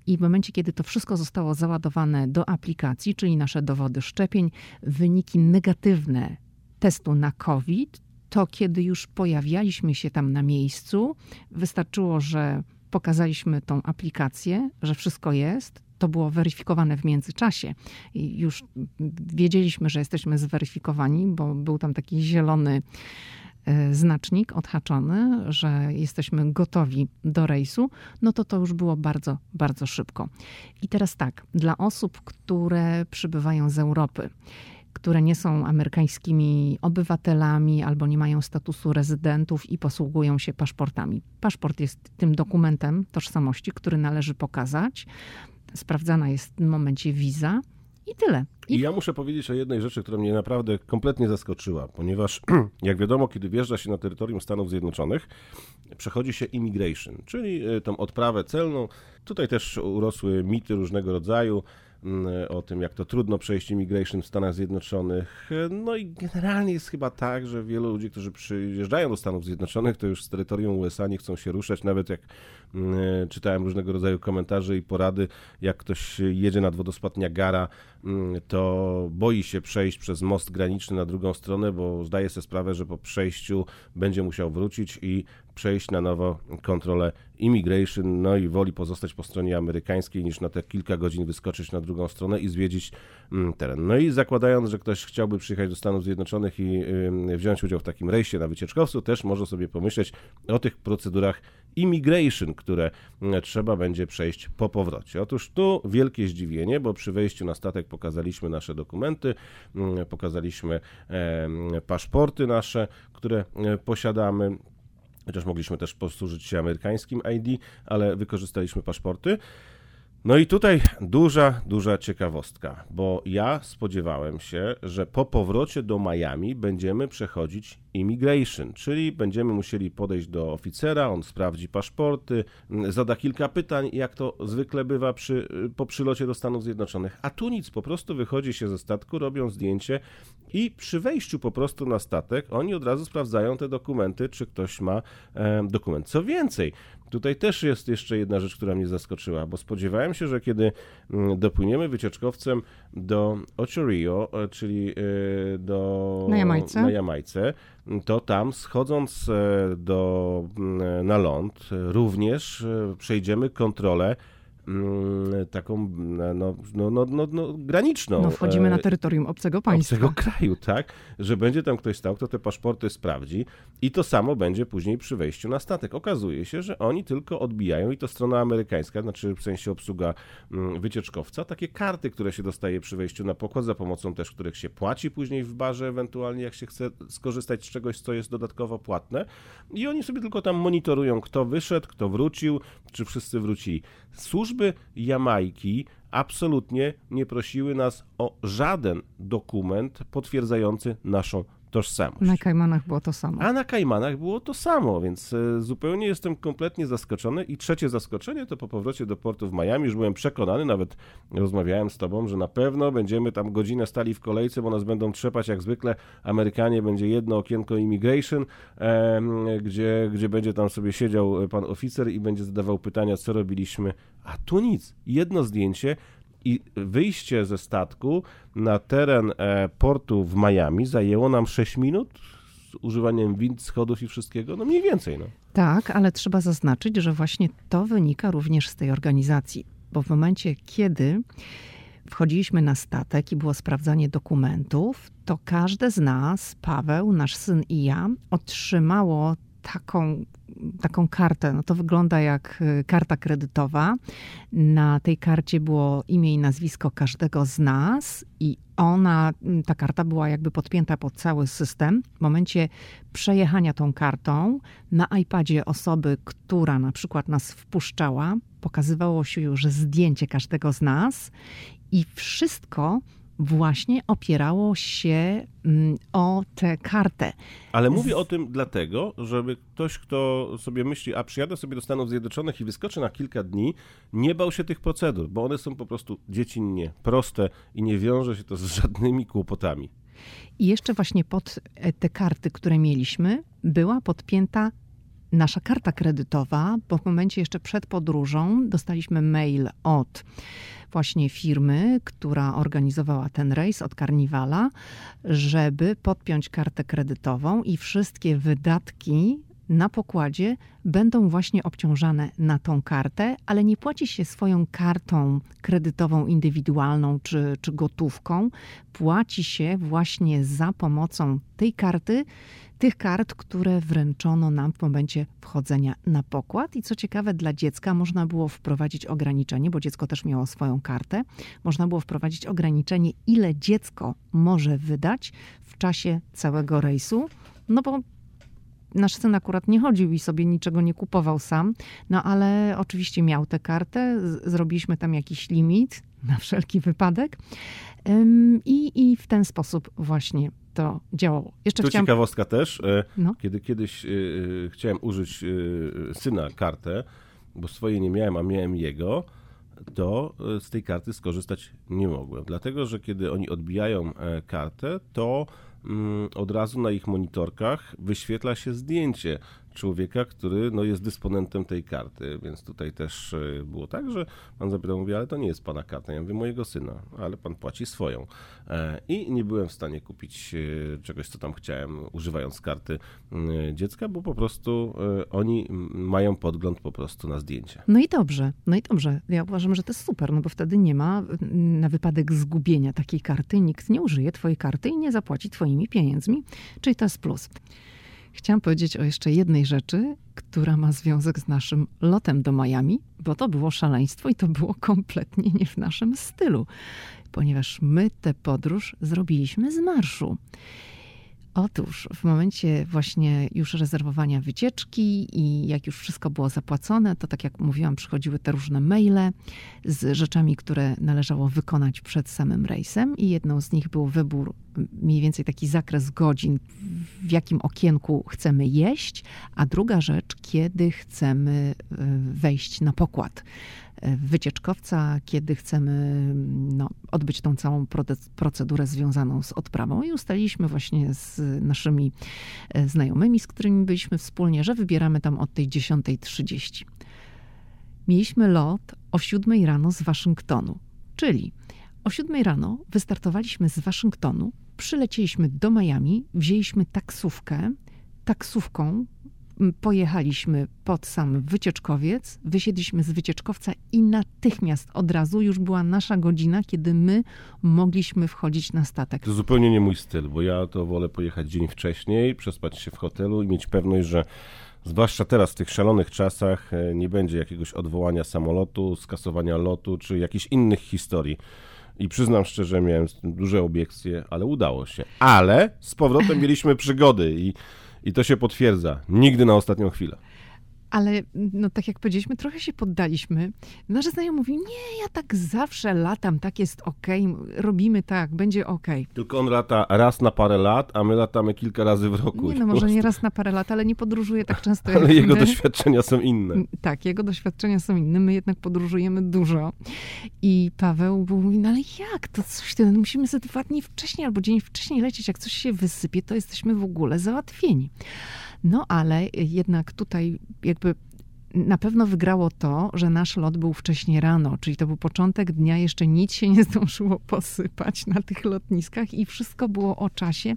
I w momencie, kiedy to wszystko zostało załadowane do aplikacji, czyli nasze dowody szczepień, wyniki negatywne testu na COVID, to kiedy już pojawialiśmy się tam na miejscu, wystarczyło, że pokazaliśmy tą aplikację, że wszystko jest, to było weryfikowane w międzyczasie. I już wiedzieliśmy, że jesteśmy zweryfikowani, bo był tam taki zielony znacznik odhaczony, że jesteśmy gotowi do rejsu, no to to już było bardzo, bardzo szybko. I teraz tak, dla osób, które przybywają z Europy, które nie są amerykańskimi obywatelami albo nie mają statusu rezydentów i posługują się paszportami. Paszport jest tym dokumentem tożsamości, który należy pokazać. Sprawdzana jest w momencie wiza. I tyle. I... Ja muszę powiedzieć o jednej rzeczy, która mnie naprawdę kompletnie zaskoczyła, ponieważ jak wiadomo, kiedy wjeżdża się na terytorium Stanów Zjednoczonych, przechodzi się immigration, czyli e, tą odprawę celną. Tutaj też urosły mity różnego rodzaju. Mm, o tym, jak to trudno przejść immigration w Stanach Zjednoczonych. No i generalnie jest chyba tak, że wielu ludzi, którzy przyjeżdżają do Stanów Zjednoczonych, to już z terytorium USA nie chcą się ruszać, nawet jak mm, czytałem różnego rodzaju komentarze i porady, jak ktoś jedzie nad wodospad Niagara, mm, to boi się przejść przez most graniczny na drugą stronę, bo zdaje sobie sprawę, że po przejściu będzie musiał wrócić i przejść na nowo kontrolę immigration, no i woli pozostać po stronie amerykańskiej niż na te kilka godzin wyskoczyć na drugą stronę i zwiedzić mm, teren. No i zakładając, że ktoś chciałby przyjechać do Stanów Zjednoczonych i wziąć udział w takim rejsie na wycieczkowcu, też może sobie pomyśleć o tych procedurach immigration, które mm, trzeba będzie przejść po powrocie. Otóż tu wielkie zdziwienie, bo przy wejściu na statek pokazaliśmy nasze dokumenty, mm, pokazaliśmy paszporty nasze, które e, posiadamy. Chociaż mogliśmy też posłużyć się amerykańskim ID, ale wykorzystaliśmy paszporty. No i tutaj duża, duża ciekawostka, bo ja spodziewałem się, że po powrocie do Miami będziemy przechodzić immigration, czyli będziemy musieli podejść do oficera, on sprawdzi paszporty, zada kilka pytań, jak to zwykle bywa przy, po przylocie do Stanów Zjednoczonych. A tu nic, po prostu wychodzi się ze statku, robią zdjęcie i przy wejściu po prostu na statek oni od razu sprawdzają te dokumenty, czy ktoś ma dokument. Co więcej, Tutaj też jest jeszcze jedna rzecz, która mnie zaskoczyła, bo spodziewałem się, że kiedy mm, dopłyniemy wycieczkowcem do Ocho Rio, e, czyli e, do, na Jamajce. na Jamajce, to tam schodząc e, do, mm, na ląd również przejdziemy kontrolę taką no, no, no, no, no, graniczną. No wchodzimy na e, terytorium obcego państwa. Obcego kraju, tak? Że będzie tam ktoś stał, kto te paszporty sprawdzi i to samo będzie później przy wejściu na statek. Okazuje się, że oni tylko odbijają i to strona amerykańska, znaczy w sensie obsługa mm, wycieczkowca, takie karty, które się dostaje przy wejściu na pokład, za pomocą też których się płaci później w barze, ewentualnie jak się chce skorzystać z czegoś, co jest dodatkowo płatne i oni sobie tylko tam monitorują, kto wyszedł, kto wrócił, czy wszyscy wrócili. Służby Jamajki absolutnie nie prosiły nas o żaden dokument potwierdzający naszą tożsamość. Na Kajmanach było to samo. A na Kajmanach było to samo, więc e, zupełnie jestem kompletnie zaskoczony. I trzecie zaskoczenie to po powrocie do portu w Miami. Już byłem przekonany, nawet rozmawiałem z tobą, że na pewno będziemy tam godzinę stali w kolejce, bo nas będą trzepać jak zwykle. Amerykanie będzie jedno okienko immigration, e, gdzie, gdzie będzie tam sobie siedział pan oficer i będzie zadawał pytania, co robiliśmy. A tu nic. Jedno zdjęcie i wyjście ze statku na teren e, portu w Miami zajęło nam 6 minut z używaniem wind, schodów i wszystkiego, no mniej więcej. No. Tak, ale trzeba zaznaczyć, że właśnie to wynika również z tej organizacji, bo w momencie, kiedy wchodziliśmy na statek i było sprawdzanie dokumentów, to każde z nas, Paweł, nasz syn i ja, otrzymało taką, taką kartę. No to wygląda jak y, karta kredytowa. Na tej karcie było imię i nazwisko każdego z nas i ona, mm, ta karta była jakby podpięta pod cały system. W momencie przejechania tą kartą na iPadzie osoby, która na przykład nas wpuszczała, pokazywało się już zdjęcie każdego z nas i wszystko właśnie opierało się mm, o tę kartę. Ale mówię o tym dlatego, żeby ktoś, kto sobie myśli, a przyjadę sobie do Stanów Zjednoczonych i wyskoczę na kilka dni, nie bał się tych procedur, bo one są po prostu dziecinnie, proste i nie wiąże się to z żadnymi kłopotami. I jeszcze właśnie pod e, te karty, które mieliśmy, była podpięta nasza karta kredytowa, bo w momencie jeszcze przed podróżą dostaliśmy mail od właśnie firmy, która organizowała ten rejs od Karniwala, żeby podpiąć kartę kredytową i wszystkie wydatki na pokładzie będą właśnie obciążane na tą kartę, ale nie płaci się swoją kartą kredytową indywidualną czy, czy gotówką. Płaci się właśnie za pomocą tej karty tych kart, które wręczono nam w momencie wchodzenia na pokład. I co ciekawe, dla dziecka można było wprowadzić ograniczenie, bo dziecko też miało swoją kartę. Można było wprowadzić ograniczenie, ile dziecko może wydać w czasie całego rejsu. No bo nasz syn akurat nie chodził i sobie niczego nie kupował sam, no ale oczywiście miał tę kartę, zrobiliśmy tam jakiś limit na wszelki wypadek i, i w ten sposób właśnie to działało. Jeszcze tu chciałam... ciekawostka też, e, no. kiedy kiedyś e, e, chciałem użyć syna kartę, bo swojej nie miałem, a miałem jego, to z tej karty skorzystać nie mogłem. Dlatego, że kiedy oni odbijają kartę, to od razu na ich monitorkach wyświetla się zdjęcie człowieka, który no, jest dysponentem tej karty, więc tutaj też e, było tak, że pan zapytał, mówi, ale to nie jest pana karta, ja mówię, mojego syna, ale pan płaci swoją. E, I nie byłem w stanie kupić e, czegoś, co tam chciałem, używając karty dziecka, bo po prostu oni mają podgląd po prostu na zdjęcie. No i dobrze, no i dobrze. Ja uważam, że to jest super, no bo wtedy nie ma na wypadek zgubienia takiej karty, nikt nie użyje twojej karty i nie zapłaci twoimi pieniędzmi, czyli to jest plus. Chciałam powiedzieć o jeszcze jednej rzeczy, która ma związek z naszym lotem do Miami, bo to było szaleństwo i to było kompletnie nie w naszym stylu, ponieważ my tę podróż zrobiliśmy z marszu. Otóż w momencie właśnie już rezerwowania wycieczki i jak już wszystko było zapłacone, to tak jak mówiłam, przychodziły te różne maile z rzeczami, które należało wykonać przed samym rejsem i jedną z nich był wybór, mniej więcej taki zakres godzin, w jakim okienku chcemy jeść, a druga rzecz, kiedy chcemy e, wejść na pokład wycieczkowca, kiedy chcemy no, odbyć tą całą procedurę związaną z odprawą. I ustaliliśmy właśnie z naszymi e, znajomymi, z którymi byliśmy wspólnie, że wybieramy tam od tej 10.30. Mieliśmy lot o 7 rano z Waszyngtonu, czyli o 7 rano wystartowaliśmy z Waszyngtonu, przylecieliśmy do Miami, wzięliśmy taksówkę. Taksówką pojechaliśmy pod sam wycieczkowiec, wysiedliśmy z wycieczkowca i natychmiast od razu już była nasza godzina, kiedy my mogliśmy wchodzić na statek. To zupełnie nie mój styl, bo ja to wolę pojechać dzień wcześniej, przespać się w hotelu i mieć pewność, że zwłaszcza teraz w tych szalonych czasach e, nie będzie jakiegoś odwołania samolotu, skasowania lotu czy jakichś innych historii. I przyznam szczerze, miałem duże obiekcje, ale udało się. Ale z powrotem mieliśmy przygody i i to się potwierdza. Nigdy na ostatnią chwilę ale no tak jak powiedzieliśmy, trochę się poddaliśmy. Nasz znajomy mówi, nie, ja tak zawsze latam, tak jest okej, okay, robimy tak, będzie okej. Okay. Tylko on lata raz na parę lat, a my latamy kilka razy w roku. Nie, no może nie raz na parę lat, ale nie podróżuje tak często Ale jego my. doświadczenia są inne. Tak, jego doświadczenia są inne, my jednak podróżujemy dużo. I Paweł mówi, no ale jak, to coś, to musimy ze dwa dni wcześniej albo dzień wcześniej lecieć, jak coś się wysypie, to jesteśmy w ogóle załatwieni. No ale jednak tutaj jakby na pewno wygrało to, że nasz lot był wcześniej rano, czyli to był początek dnia, jeszcze nic się nie zdążyło posypać na tych lotniskach i wszystko było o czasie.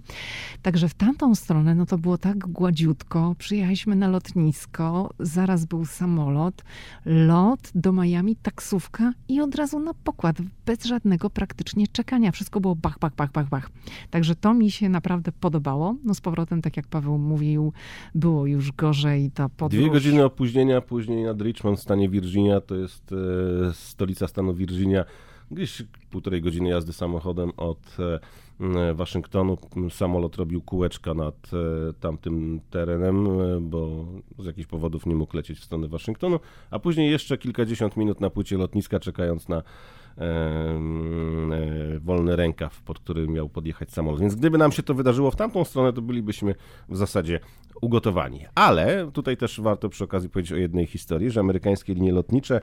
Także w tamtą stronę, no to było tak gładziutko. Przyjechaliśmy na lotnisko, zaraz był samolot, lot do Miami, taksówka i od razu na pokład, bez żadnego praktycznie czekania. Wszystko było bach, bach, bach, bach, bach. Także to mi się naprawdę podobało. No z powrotem, tak jak Paweł mówił, było już gorzej. Ta podróż... Dwie godziny opóźnienia później nad Richmond w stanie Virginia, to jest e, stolica stanu Virginia, gdzieś półtorej godziny jazdy samochodem od e, Waszyngtonu. Samolot robił kółeczka nad e, tamtym terenem, bo z jakichś powodów nie mógł lecieć w stronę Waszyngtonu, a później jeszcze kilkadziesiąt minut na płycie lotniska, czekając na wolny rękaw, pod który miał podjechać samolot. Więc gdyby nam się to wydarzyło w tamtą stronę, to bylibyśmy w zasadzie ugotowani. Ale tutaj też warto przy okazji powiedzieć o jednej historii, że amerykańskie linie lotnicze E,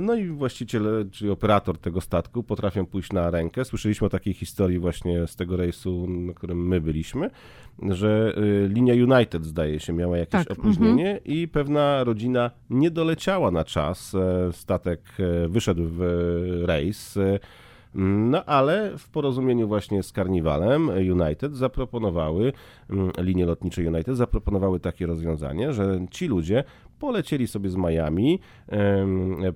no i właściciel, czyli operator tego statku potrafią pójść na rękę. Słyszeliśmy o takiej historii właśnie z tego rejsu, na którym my byliśmy, że e, linia United zdaje się miała jakieś tak, opóźnienie -hmm. i pewna rodzina nie doleciała na czas. E, statek wyszedł w rejs no ale w porozumieniu właśnie z Carnivalem United zaproponowały, mm, linie lotnicze United zaproponowały takie rozwiązanie, że ci ludzie polecieli sobie z Miami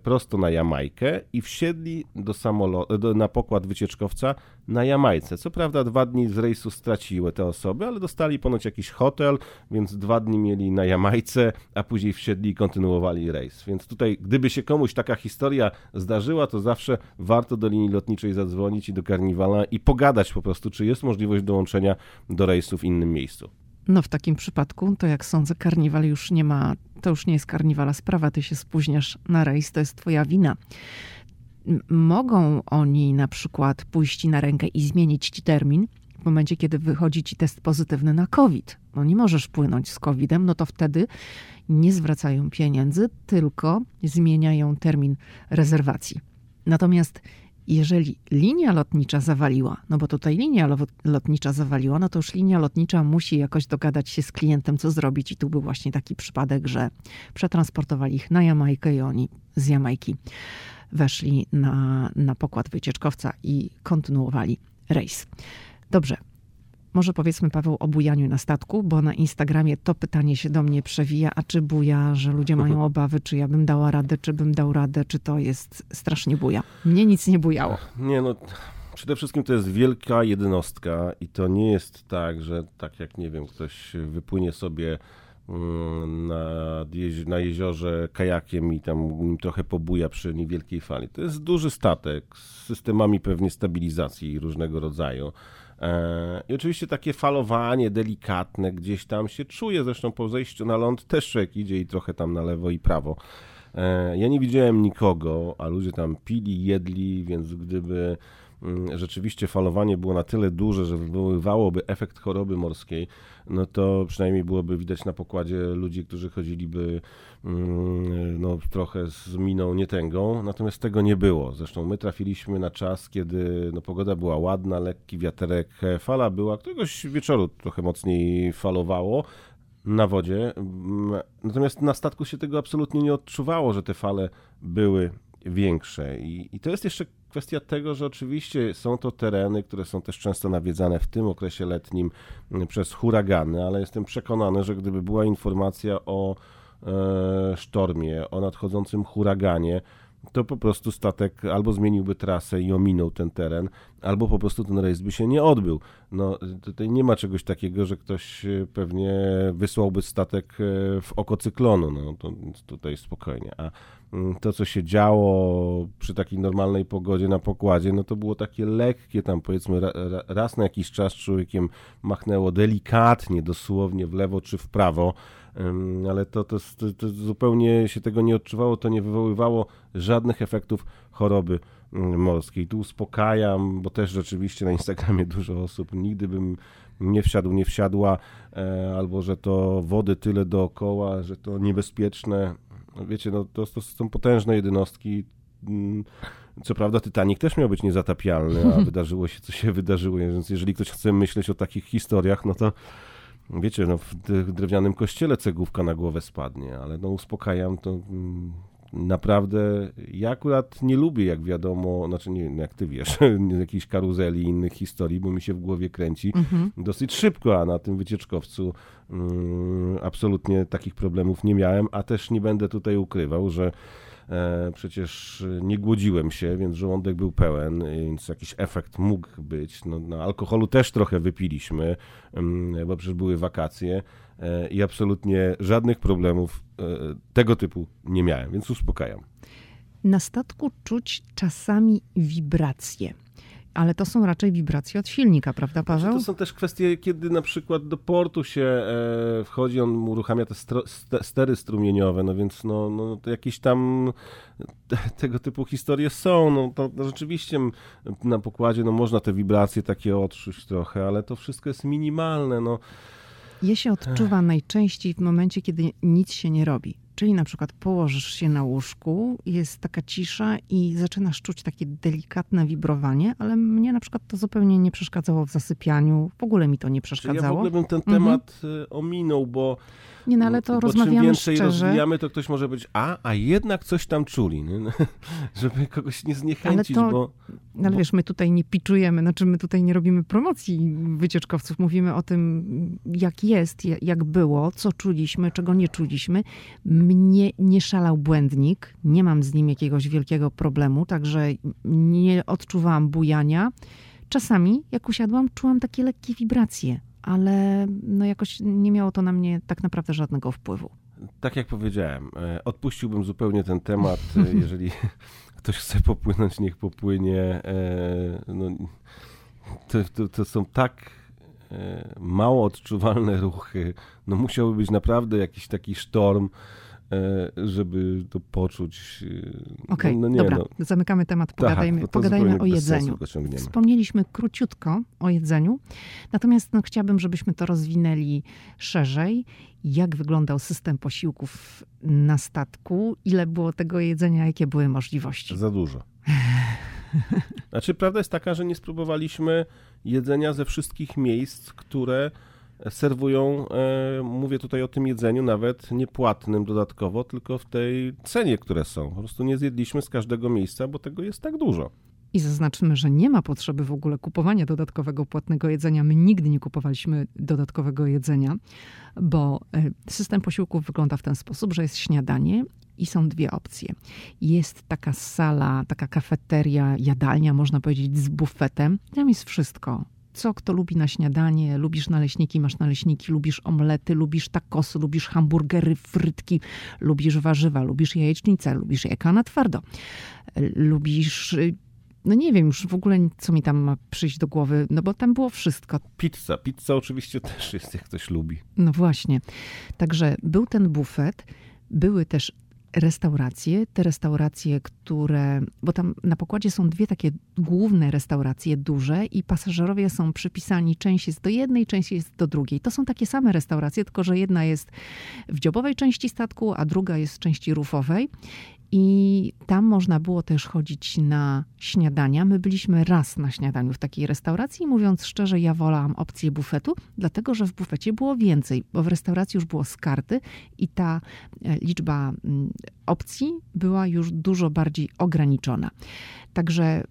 prosto na Jamajkę i wsiedli do samolotu, na pokład wycieczkowca na Jamajce. Co prawda dwa dni z rejsu straciły te osoby, ale dostali ponoć jakiś hotel, więc dwa dni mieli na Jamajce, a później wsiedli i kontynuowali rejs. Więc tutaj, gdyby się komuś taka historia zdarzyła, to zawsze warto do linii lotniczej zadzwonić i do karniwala i pogadać po prostu, czy jest możliwość dołączenia do rejsu w innym miejscu. No w takim przypadku, to jak sądzę, karniwal już nie ma, to już nie jest karniwala sprawa, ty się spóźniasz na rejs, to jest twoja wina. Mogą oni na przykład pójść na rękę i zmienić ci termin w momencie, kiedy wychodzi ci test pozytywny na COVID. No nie możesz płynąć z COVID-em, no to wtedy nie zwracają pieniędzy, tylko zmieniają termin rezerwacji. Natomiast jeżeli linia lotnicza zawaliła, no bo tutaj linia lotnicza zawaliła, no to już linia lotnicza musi jakoś dogadać się z klientem, co zrobić. I tu był właśnie taki przypadek, że przetransportowali ich na Jamajkę i oni z Jamajki weszli na, na pokład wycieczkowca i kontynuowali rejs. Dobrze, może powiedzmy, Paweł, o bujaniu na statku, bo na Instagramie to pytanie się do mnie przewija, a czy buja, że ludzie mają obawy, czy ja bym dała radę, czy bym dał radę, czy to jest strasznie buja. Mnie nic nie bujało. Nie no, przede wszystkim to jest wielka jednostka i to nie jest tak, że tak jak, nie wiem, ktoś wypłynie sobie mm, na, na jeziorze kajakiem i tam trochę pobuja przy niewielkiej fali. To jest duży statek z systemami pewnie stabilizacji różnego rodzaju. E, I oczywiście takie falowanie delikatne gdzieś tam się czuje, zresztą po zejściu na ląd też człowiek idzie i trochę tam na lewo i prawo. E, ja nie widziałem nikogo, a ludzie tam pili, jedli, więc gdyby rzeczywiście falowanie było na tyle duże, że wywoływałoby efekt choroby morskiej, no to przynajmniej byłoby widać na pokładzie ludzi, którzy chodziliby mm, no, trochę z miną nietęgą, natomiast tego nie było. Zresztą my trafiliśmy na czas, kiedy no, pogoda była ładna, lekki wiaterek, fala była, któregoś wieczoru trochę mocniej falowało, na wodzie. Natomiast na statku się tego absolutnie nie odczuwało, że te fale były większe. I, I, to jest jeszcze kwestia tego, że oczywiście są to tereny, które są też często nawiedzane w tym okresie letnim mm, przez huragany, ale jestem przekonany, że gdyby była informacja o e, sztormie, o nadchodzącym huraganie, to po prostu statek albo zmieniłby trasę i ominął ten teren, albo po prostu ten rejs by się nie odbył. No, tutaj nie ma czegoś takiego, że ktoś e, pewnie wysłałby statek e, w oko cyklonu, no to tutaj spokojnie. A mm, to, co się działo przy takiej normalnej pogodzie na pokładzie, no to było takie lekkie, tam powiedzmy raz na jakiś czas człowiekiem machnęło delikatnie, dosłownie w lewo czy w prawo, ale to, to, to, zupełnie się tego nie odczuwało, to nie wywoływało żadnych efektów choroby mm, morskiej. Tu uspokajam, bo też rzeczywiście na Instagramie dużo osób nigdy bym nie wsiadł, nie wsiadła, e, albo że to wody tyle dookoła, że to niebezpieczne. No wiecie, no to, to są potężne jednostki. Mm, co prawda Titanic też miał być niezatapialny, a wydarzyło się, co się wydarzyło, więc jeżeli ktoś chce myśleć o takich historiach, no to wiecie, no w drewnianym kościele cegłówka na głowę spadnie, ale no uspokajam, to mm, naprawdę, ja akurat nie lubię, jak wiadomo, znaczy nie jak ty wiesz, jakiejś karuzeli i innych historii, bo mi się w głowie kręci mhm. dosyć szybko, a na tym wycieczkowcu mm, absolutnie takich problemów nie miałem, a też nie będę tutaj ukrywał, że przecież nie głodziłem się, więc żołądek był pełen, więc jakiś efekt mógł być. No, na alkoholu też trochę wypiliśmy, bo przecież były wakacje e, i absolutnie żadnych problemów e, tego typu nie miałem, więc uspokajam. Na statku czuć czasami wibracje ale to są raczej wibracje od silnika, prawda Paweł? Znaczy, to są też kwestie, kiedy na przykład do portu się e, wchodzi, on uruchamia te stery strumieniowe, no więc no, no, to jakieś tam te, tego typu historie są. No, to, rzeczywiście na pokładzie no, można te wibracje takie odczuć trochę, ale to wszystko jest minimalne. No. Je się odczuwa najczęściej w momencie, kiedy nic się nie robi Czyli na przykład położysz się na łóżku, jest taka cisza i zaczynasz czuć takie delikatne wibrowanie, ale mnie na przykład to zupełnie nie przeszkadzało w zasypianiu. W ogóle mi to nie przeszkadzało. Czyli ja w ogóle bym ten temat mhm. ominął, bo nie, no ale to bo rozmawiamy czym więcej szczerze. rozwijamy, to ktoś może być, a, a jednak coś tam czuli, nie? żeby kogoś nie zniechęcić, ale to, bo... Ale wiesz, my tutaj nie piczujemy, znaczy my tutaj nie robimy promocji wycieczkowców, mówimy o tym, jak jest, jak było, co czuliśmy, czego nie czuliśmy. Mnie nie szalał błędnik, nie mam z nim jakiegoś wielkiego problemu, także nie odczuwałam bujania. Czasami, jak usiadłam, czułam takie lekkie wibracje ale no jakoś nie miało to na mnie tak naprawdę żadnego wpływu. Tak jak powiedziałem, e, odpuściłbym zupełnie ten temat. E, jeżeli ktoś chce popłynąć, niech popłynie. E, no, to, to, to są tak mało odczuwalne ruchy. No musiałby być naprawdę jakiś taki sztorm żeby to poczuć. E, Okej, okay, no, no dobra, no. zamykamy temat, pogadajmy, tak, pogadajmy o jedzeniu. Wspomnieliśmy króciutko o jedzeniu, natomiast no, chciałabym, żebyśmy to rozwinęli szerzej. Jak wyglądał system posiłków na statku? Ile było tego jedzenia? Jakie były możliwości? Za dużo. Znaczy, prawda jest taka, że nie spróbowaliśmy jedzenia ze wszystkich miejsc, które serwują, e, mówię tutaj o tym jedzeniu nawet niepłatnym dodatkowo, tylko w tej cenie, które są. Po prostu nie zjedliśmy z każdego miejsca, bo tego jest tak dużo. I zaznaczmy, że nie ma potrzeby w ogóle kupowania dodatkowego płatnego jedzenia. My nigdy nie kupowaliśmy dodatkowego jedzenia, bo e, system posiłków wygląda w ten sposób, że jest śniadanie i są dwie opcje. Jest taka sala, taka kafeteria, jadalnia, można powiedzieć, z bufetem. Tam jest wszystko co kto lubi na śniadanie. Lubisz naleśniki, masz naleśniki, lubisz omlety, lubisz takosy, lubisz hamburgery, frytki, lubisz warzywa, lubisz jajecznicę, lubisz jajka na twardo. Lubisz no nie wiem już w ogóle, co mi tam ma przyjść do głowy, no bo tam było wszystko. Pizza, pizza oczywiście też jest, jak ktoś lubi. No właśnie. Także był ten bufet, były też restauracje, te restauracje, które, bo tam na pokładzie są dwie takie główne restauracje duże i pasażerowie są przypisani, część jest do jednej, część jest do drugiej. To są takie same restauracje, tylko że jedna jest w dziobowej części statku, a druga jest w części rufowej i tam można było też chodzić na śniadania. My byliśmy raz na śniadaniu w takiej restauracji mówiąc szczerze, ja wolałam opcję bufetu, dlatego że w bufecie było więcej, bo w restauracji już było z karty i ta e, liczba mm, opcji była już dużo bardziej ograniczona. Także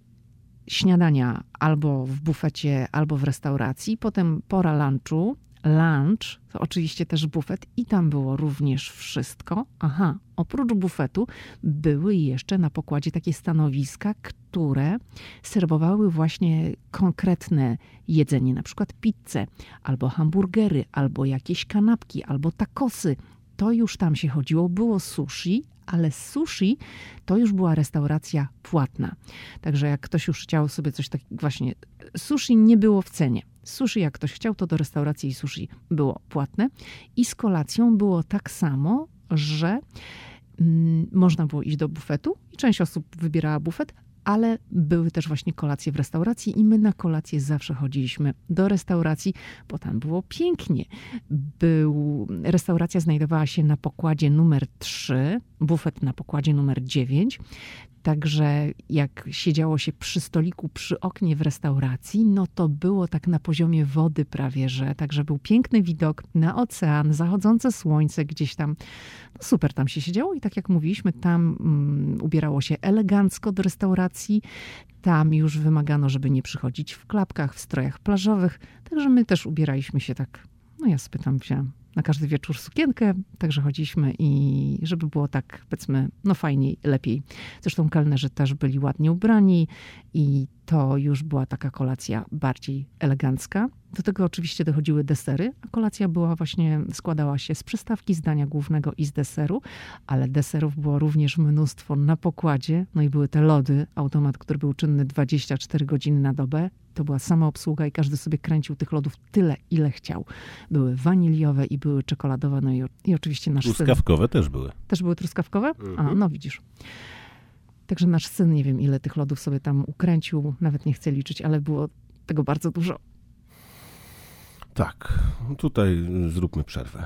śniadania albo w bufecie, albo w restauracji, potem pora lunchu, lunch, to oczywiście też bufet i tam było również wszystko. Aha, oprócz bufetu były jeszcze na pokładzie takie stanowiska, które serwowały właśnie konkretne jedzenie, na przykład pizzę, albo hamburgery, albo jakieś kanapki, albo takosy. To już tam się chodziło, było sushi, ale sushi to już była restauracja płatna. Także jak ktoś już chciał sobie coś takiego, właśnie sushi nie było w cenie. Sushi, jak ktoś chciał, to do restauracji i sushi było płatne. I z kolacją było tak samo, że mm, można było iść do bufetu i część osób wybierała bufet, ale były też właśnie kolacje w restauracji i my na kolację zawsze chodziliśmy do restauracji, bo tam było pięknie. Był, restauracja znajdowała się na pokładzie numer 3, bufet na pokładzie numer 9. Także jak siedziało się przy stoliku, przy oknie w restauracji, no to było tak na poziomie wody prawie, że także był piękny widok na ocean, zachodzące słońce gdzieś tam. No super tam się siedziało i tak jak mówiliśmy, tam um, ubierało się elegancko do restauracji. Tam już wymagano, żeby nie przychodzić w klapkach, w strojach plażowych. Także my też ubieraliśmy się tak, no ja spytam, wziąłem na każdy wieczór sukienkę, także chodziliśmy i żeby było tak, powiedzmy, no fajniej, lepiej. Zresztą kelnerzy też byli ładnie ubrani i to już była taka kolacja bardziej elegancka. Do tego oczywiście dochodziły desery, a kolacja była właśnie, składała się z przystawki, zdania głównego i z deseru, ale deserów było również mnóstwo na pokładzie, no i były te lody, automat, który był czynny 24 godziny na dobę. To była sama obsługa i każdy sobie kręcił tych lodów tyle, ile chciał. Były waniliowe i były czekoladowe, no i, i oczywiście nasz Truskawkowe syn. też były. Też były truskawkowe? Mhm. A, no widzisz. Także nasz syn, nie wiem ile tych lodów sobie tam ukręcił, nawet nie chcę liczyć, ale było tego bardzo dużo. Tak, tutaj zróbmy przerwę.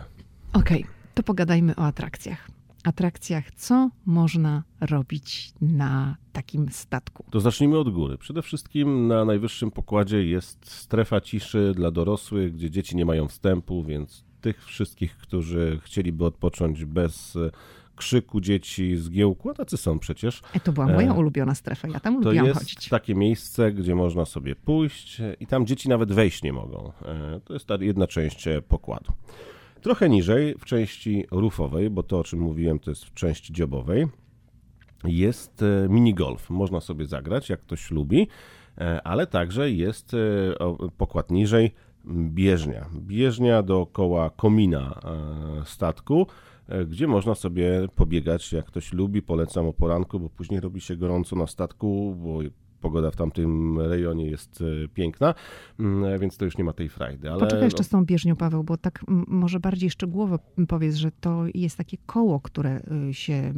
Okej, okay, to pogadajmy o atrakcjach. Atrakcjach, co można robić na takim statku? To zacznijmy od góry. Przede wszystkim na najwyższym pokładzie jest strefa ciszy dla dorosłych, gdzie dzieci nie mają wstępu, więc tych wszystkich, którzy chcieliby odpocząć bez krzyku dzieci, zgiełku, a tacy są przecież. E, to była moja e, ulubiona strefa, ja tam to lubiłam jest chodzić. takie miejsce, gdzie można sobie pójść i tam dzieci nawet wejść nie mogą. E, to jest ta jedna część pokładu. Trochę niżej, w części rufowej, bo to o czym mówiłem, to jest w części dziobowej, jest minigolf. Można sobie zagrać, jak ktoś lubi, ale także jest pokład niżej bieżnia. Bieżnia dookoła komina statku, E, gdzie można sobie pobiegać, jak ktoś lubi. Polecam o poranku, bo później robi się gorąco na statku, bo pogoda w tamtym rejonie jest e, piękna, mm, więc to już nie ma tej frajdy. Ale Poczekaj jeszcze no z tą bieżnią, Paweł, bo tak może bardziej szczegółowo powiedz, że to jest takie koło, które y, się...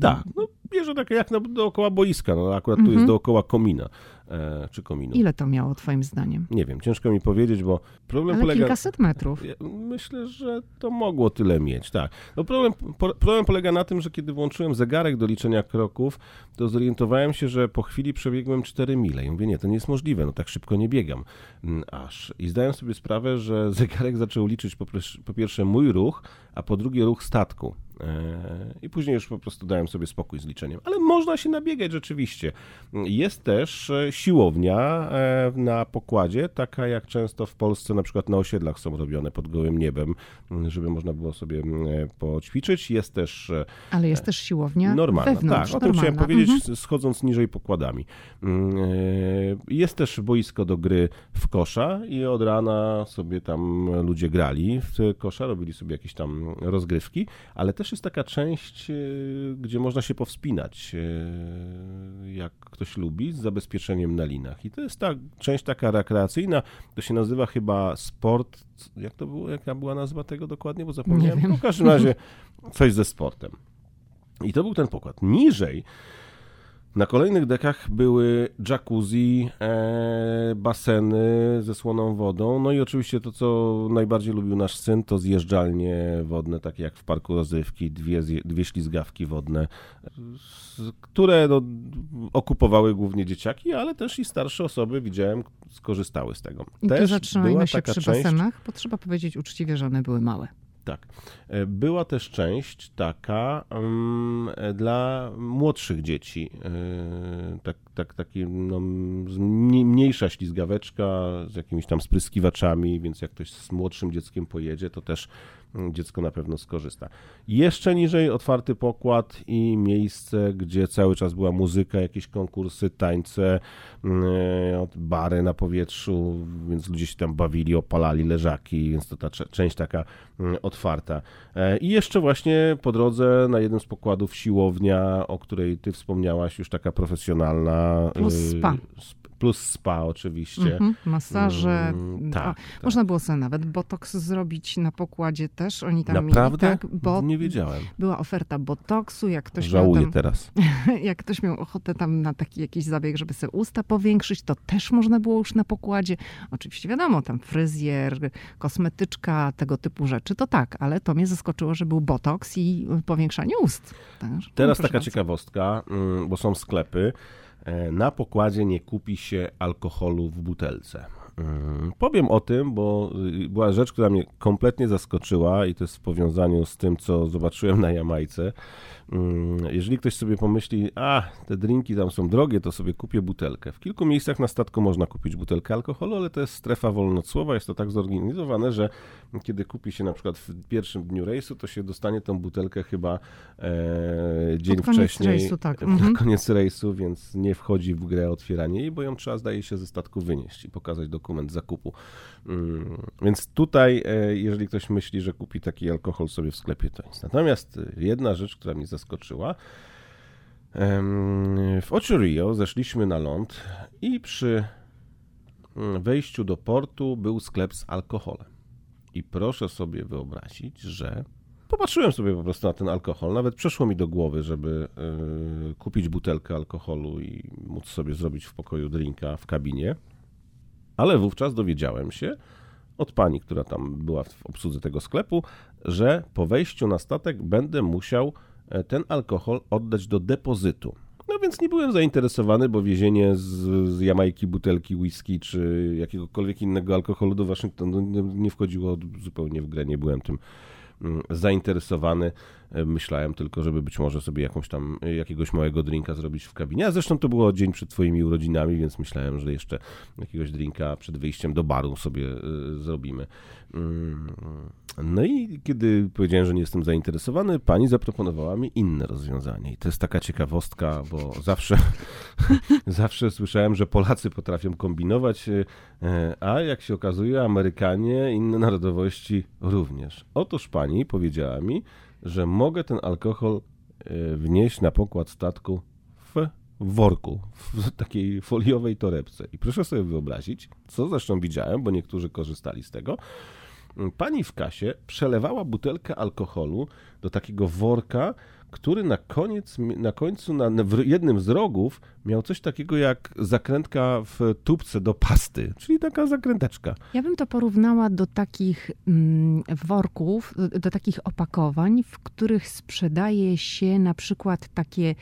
Tak, no bierze takie jak na, dookoła boiska, no akurat tu jest mhm. dookoła komina. E, czy kominu. Ile to miało twoim zdaniem? Nie wiem, ciężko mi powiedzieć, bo problem Ale polega... kilkaset metrów. Myślę, że to mogło tyle mieć, tak. No problem, problem polega na tym, że kiedy włączyłem zegarek do liczenia kroków, to zorientowałem się, że po chwili przebiegłem 4 mile. I mówię, nie, to nie jest możliwe, no tak szybko nie biegam. Mm, aż. I zdałem sobie sprawę, że zegarek zaczął liczyć po, po pierwsze mój ruch, a po drugie ruch statku. E, I później już po prostu dałem sobie spokój z liczeniem. Ale można się nabiegać rzeczywiście. Jest też e, siłownia e, na pokładzie, taka jak często w Polsce na przykład na osiedlach są robione pod gołym niebem, żeby można było sobie poćwiczyć. Jest też... Ale jest też siłownia normalna. Wewnątrz, tak, o tym chciałem powiedzieć, mhm. schodząc niżej pokładami. Jest też boisko do gry w kosza i od rana sobie tam ludzie grali w kosza, robili sobie jakieś tam rozgrywki, ale też też jest taka część, e, gdzie można się powspinać, e, jak ktoś lubi, z zabezpieczeniem na linach. I to jest ta część taka rekreacyjna, to się nazywa chyba sport, jak to było, jaka była nazwa tego dokładnie, bo zapomniałem. No, w każdym razie coś ze sportem. I to był ten pokład. Niżej na kolejnych dekach były jacuzzi, e, baseny ze słoną wodą, no i oczywiście to, co najbardziej lubił nasz syn, to zjeżdżalnie wodne, takie jak w parku rozrywki, dwie, dwie ślizgawki wodne, które no, okupowały głównie dzieciaki, ale też i starsze osoby, widziałem, skorzystały z tego. I też zatrzymajmy się przy część... basenach, bo trzeba powiedzieć uczciwie, że one były małe. Tak. E, była też część taka um, dla młodszych dzieci. E, tak, tak, taki no, mniejsza ślizgaweczka z jakimiś tam spryskiwaczami, więc jak ktoś z młodszym dzieckiem pojedzie, to też dziecko na pewno skorzysta. Jeszcze niżej otwarty pokład i miejsce, gdzie cały czas była muzyka, jakieś konkursy, tańce, mm, bary na powietrzu, więc ludzie się tam bawili, opalali leżaki, więc to ta część taka mm, otwarta. E, I jeszcze właśnie po drodze na jednym z pokładów siłownia, o której ty wspomniałaś, już taka profesjonalna. Plus spa plus spa oczywiście. -hmm, masaże. Mm, tak, tak, Można było sobie nawet botoks zrobić na pokładzie też. Oni tam Naprawdę? mieli. Tak, bo Nie wiedziałem. Była oferta botoksu, jak ktoś Żałuję tam, teraz. Jak ktoś miał ochotę tam na taki jakiś zabieg, żeby sobie usta powiększyć, to też można było już na pokładzie. Oczywiście wiadomo, tam fryzjer, kosmetyczka, tego typu rzeczy, to tak, ale to mnie zaskoczyło, że był botoks i powiększanie ust. Tak, teraz taka bardzo. ciekawostka, mm, bo są sklepy, na pokładzie nie kupi się alkoholu w butelce. Mm, powiem o tym, bo y, była rzecz, która mnie kompletnie zaskoczyła i to jest w powiązaniu z tym, co zobaczyłem na Jamajce. Mm, jeżeli ktoś sobie pomyśli, a te drinki tam są drogie, to sobie kupię butelkę. W kilku miejscach na statku można kupić butelkę alkoholu, ale to jest strefa wolnocłowa, jest to tak zorganizowane, że kiedy kupi się na przykład w pierwszym dniu rejsu, to się dostanie tą butelkę chyba e, dzień pod wcześniej. Rejsu, tak. Na mhm. koniec rejsu, więc nie wchodzi w grę otwieranie jej, bo ją trzeba zdaje się ze statku wynieść i pokazać dokument zakupu. Mm, więc tutaj, e, jeżeli ktoś myśli, że kupi taki alkohol sobie w sklepie, to jest. Natomiast e, jedna rzecz, która mnie zaskoczyła, w Ocho Rio zeszliśmy na ląd i przy mm, wejściu do portu był sklep z alkoholem. I proszę sobie wyobrazić, że popatrzyłem sobie po prostu na ten alkohol. Nawet przeszło mi do głowy, żeby y, kupić butelkę alkoholu i móc sobie zrobić w pokoju drinka w kabinie. Ale wówczas dowiedziałem się od pani, która tam była w obsłudze tego sklepu, że po wejściu na statek będę musiał e, ten alkohol oddać do depozytu. No więc nie byłem zainteresowany, bo wiezienie z, z Jamajki butelki whisky czy jakiegokolwiek innego alkoholu do Waszyngtonu nie wchodziło zupełnie w grę, nie byłem tym zainteresowany. E, myślałem tylko, żeby być może sobie jakąś tam, jakiegoś małego drinka zrobić w kabinie. A zresztą to było dzień przed twoimi urodzinami, więc myślałem, że jeszcze jakiegoś drinka przed wyjściem do baru sobie e, zrobimy. Mm, no i kiedy powiedziałem, że nie jestem zainteresowany, pani zaproponowała mi inne rozwiązanie. I to jest taka ciekawostka, bo zawsze, zawsze słyszałem, że Polacy potrafią kombinować, e, a jak się okazuje, Amerykanie, inne narodowości również. Otóż pani powiedziała mi, że mogę ten alkohol e, wnieść na pokład statku w worku, w takiej foliowej torebce. I proszę sobie wyobrazić, co zresztą widziałem, bo niektórzy korzystali z tego, pani w kasie przelewała butelkę alkoholu do takiego worka, który na koniec, na końcu, na, w jednym z rogów miał coś takiego jak zakrętka w tubce do pasty, czyli taka zakręteczka. Ja bym to porównała do takich mm, worków, do, do takich opakowań, w których sprzedaje się na przykład takie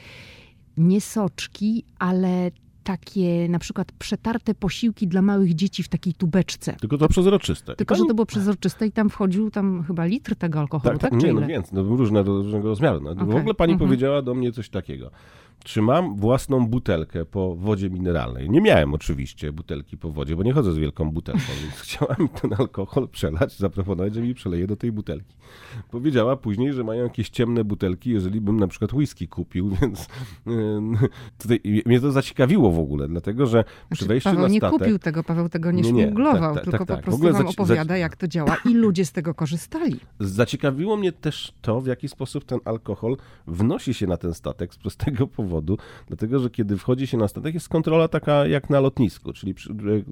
nie soczki, ale takie na przykład przetarte posiłki dla małych dzieci w takiej tubeczce. Tylko to przezroczyste. Tylko, pani... że to było przezroczyste i tam wchodził tam chyba litr tego alkoholu, tak? tak, tak nie, no więc, no różne, różnego rozmiaru. No, okay. W ogóle pani mhm. powiedziała do mnie coś takiego. Czy mam własną butelkę po wodzie mineralnej? Nie miałem oczywiście butelki po wodzie, bo nie chodzę z wielką butelką, więc chciałam ten alkohol przelać, zaproponować, że mi przeleje do tej butelki. Powiedziała później, że mają jakieś ciemne butelki, jeżeli bym na przykład whisky kupił, więc tutaj mnie to zaciekawiło w ogóle, dlatego że znaczy, przy wejściu Paweł na statek... nie kupił tego, Paweł tego nie, nie szmuglował, tak, tak, tylko tak, po prostu wam opowiada, jak to działa i ludzie z tego korzystali. Zaciekawiło mnie też to, w jaki sposób ten alkohol wnosi się na ten statek z prostego powodu, powodu, dlatego że kiedy wchodzi się na statek, jest kontrola taka jak na lotnisku, czyli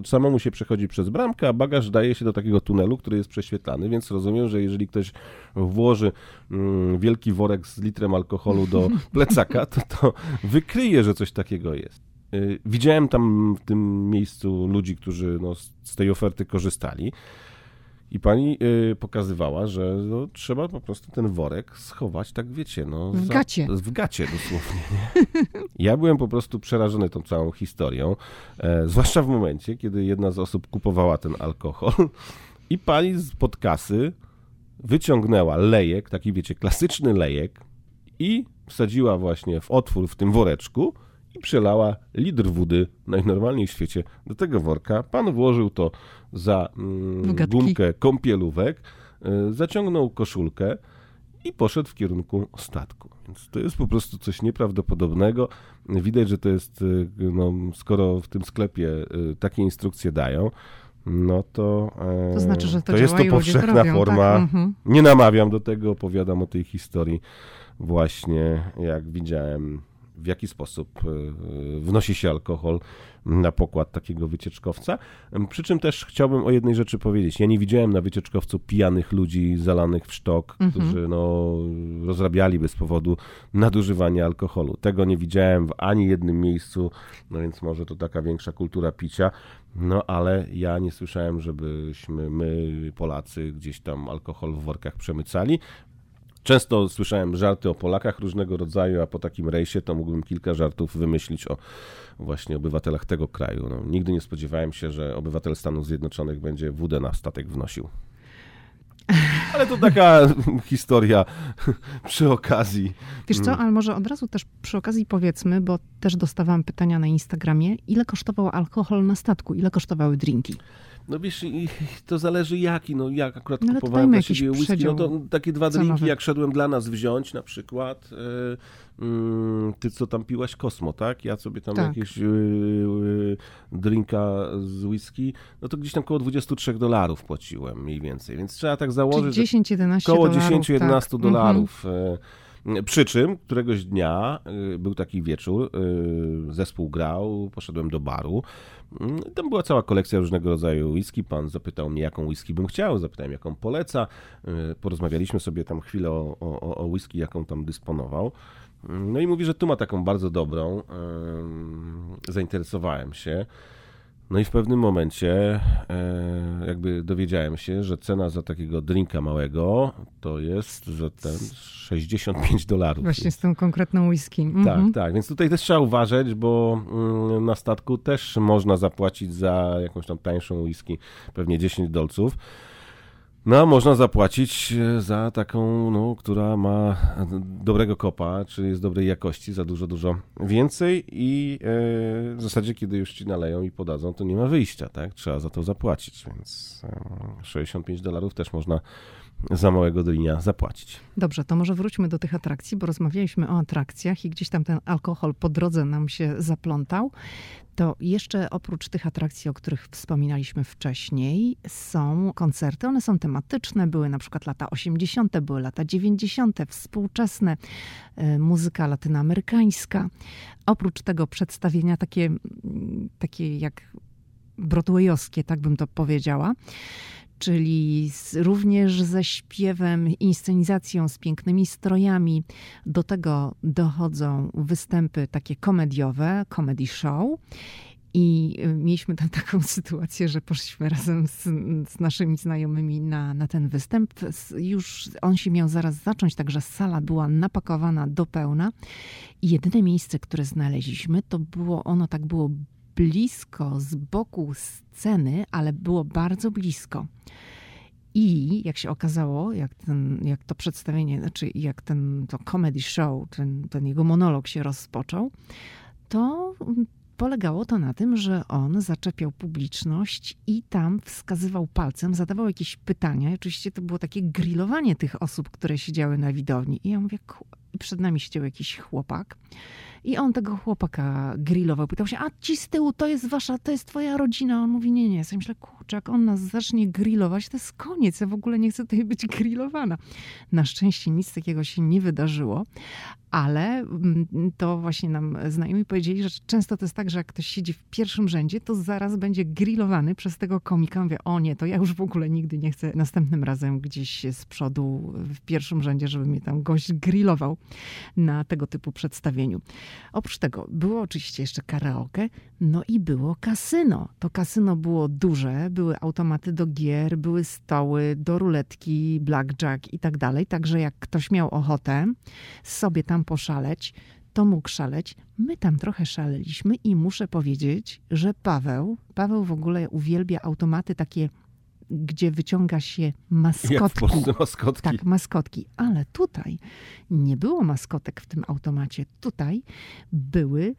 samemu się przechodzi przez bramkę, a bagaż daje się do takiego tunelu, który jest prześwietlany, więc rozumiem, że jeżeli ktoś włoży mm, wielki worek z litrem alkoholu do plecaka, to to wykryje, że coś takiego jest. Y, widziałem tam w tym miejscu ludzi, którzy no, z tej oferty korzystali. I pani y, pokazywała, że no, trzeba po prostu ten worek schować, tak wiecie, no. W za, gacie. W gacie dosłownie. Nie? Ja byłem po prostu przerażony tą całą historią, e, zwłaszcza w momencie, kiedy jedna z osób kupowała ten alkohol i pani z pod kasy wyciągnęła lejek, taki wiecie, klasyczny lejek i wsadziła właśnie w otwór w tym woreczku i przelała litr wody najnormalniej w świecie do tego worka. Pan włożył to za mm, gumkę kąpielówek, y, zaciągnął koszulkę i poszedł w kierunku statku. Więc to jest po prostu coś nieprawdopodobnego. Widać, że to jest, y, no, skoro w tym sklepie y, takie instrukcje dają, no to, e, to, znaczy, że to, to jest to powszechna robią, forma. Tak? Mhm. Nie namawiam do tego, opowiadam o tej historii właśnie, jak widziałem w jaki sposób e, wnosi się alkohol na pokład takiego wycieczkowca. Przy czym też chciałbym o jednej rzeczy powiedzieć. Ja nie widziałem na wycieczkowcu pijanych ludzi zalanych w sztok, mhm. którzy no, rozrabiali bez powodu nadużywania alkoholu. Tego nie widziałem w ani jednym miejscu, no więc może to taka większa kultura picia. No ale ja nie słyszałem, żebyśmy my, Polacy, gdzieś tam alkohol w workach przemycali. Często słyszałem żarty o Polakach różnego rodzaju, a po takim rejsie to mógłbym kilka żartów wymyślić o właśnie obywatelach tego kraju. No, nigdy nie spodziewałem się, że obywatel Stanów Zjednoczonych będzie wódę na statek wnosił. Ale to taka historia przy okazji. Wiesz co, ale może od razu też przy okazji powiedzmy, bo też dostawałam pytania na Instagramie, ile kosztował alkohol na statku, ile kosztowały drinki? No wiesz, to zależy jaki, no jak akurat no, kupowałem dla siebie whisky, no to takie dwa drinki, jak szedłem dla nas wziąć na przykład, yy, yy, ty co tam piłaś Kosmo, tak? Ja sobie tam tak. jakieś yy, drinka z whisky, no to gdzieś tam koło 23 dolarów płaciłem mniej więcej, więc trzeba tak założyć, Czyli 10-11 Koło 10-11 tak. dolarów. Mhm. Przy czym któregoś dnia był taki wieczór, zespół grał, poszedłem do baru, Mm, tam była cała kolekcja różnego rodzaju whisky. Pan zapytał mnie, jaką whisky bym chciał, zapytałem, jaką poleca. Y, porozmawialiśmy sobie tam chwilę o, o, o whisky, jaką tam dysponował. Mm, no i mówi, że tu ma taką bardzo dobrą. Zainteresowałem się. No i w pewnym momencie e, jakby dowiedziałem się, że cena za takiego drinka małego to jest za ten 65 dolarów. Właśnie z tą konkretną whisky. Mhm. Tak, tak. Więc tutaj też trzeba uważać, bo mm, na statku też można zapłacić za jakąś tam tańszą whisky pewnie 10 dolców. No, można zapłacić e, za taką, no, która ma dobrego kopa, czyli jest dobrej jakości, za dużo, dużo więcej i e, w zasadzie, kiedy już ci naleją i podadzą, to nie ma wyjścia, tak? Trzeba za to zapłacić, więc e, 65 dolarów też można za małego dolinia zapłacić. Dobrze, to może wróćmy do tych atrakcji, bo rozmawialiśmy o atrakcjach i gdzieś tam ten alkohol po drodze nam się zaplątał. To jeszcze oprócz tych atrakcji, o których wspominaliśmy wcześniej, są koncerty. One są tematyczne, były na przykład lata 80., były lata 90., współczesne, y, muzyka latynoamerykańska. Oprócz tego przedstawienia takie, takie jak broadwayowskie, tak bym to powiedziała czyli z, również ze śpiewem, inscenizacją, z pięknymi strojami. Do tego dochodzą występy takie komediowe, comedy show. I y, mieliśmy tam taką sytuację, że poszliśmy razem z, z, naszymi znajomymi na, na ten występ. Już on się miał zaraz zacząć, także sala była napakowana do pełna. I jedyne miejsce, które znaleźliśmy, to było ono tak było blisko z boku sceny, ale było bardzo blisko. I jak się okazało, jak, ten, jak to przedstawienie, znaczy jak ten to comedy show, ten, ten jego monolog się rozpoczął, to polegało to na tym, że on zaczepiał publiczność i tam wskazywał palcem, zadawał jakieś pytania. I oczywiście to było takie grillowanie tych osób, które siedziały na widowni. I ja mówię, przed nami siedział jakiś chłopak i on tego chłopaka grillował. Pytał się, a ci z tyłu to jest wasza, to jest twoja rodzina. On mówi, nie, nie. Ja myślę, kurczę, jak on nas zacznie grillować, to jest koniec. Ja w ogóle nie chcę tutaj być grillowana. Na szczęście nic takiego się nie wydarzyło, ale mm, to właśnie nam znajomi powiedzieli, że często to jest tak, że jak ktoś siedzi w pierwszym rzędzie, to zaraz będzie grillowany przez tego komika. Mówię, o nie, to ja już w ogóle nigdy nie chcę następnym razem gdzieś z przodu w pierwszym rzędzie, żeby mnie tam gość grillował na tego typu przedstawieniu. Oprócz tego było oczywiście jeszcze karaoke, no i było kasyno. To kasyno było duże, były automaty do gier, były stoły do ruletki, blackjack i tak dalej. Także jak ktoś miał ochotę sobie tam poszaleć, to mógł szaleć. My tam trochę szaleliśmy i muszę powiedzieć, że Paweł, Paweł w ogóle uwielbia automaty takie gdzie wyciąga się maskotki. Maskotki. Tak, maskotki. Ale tutaj nie było maskotek w tym automacie. Tutaj były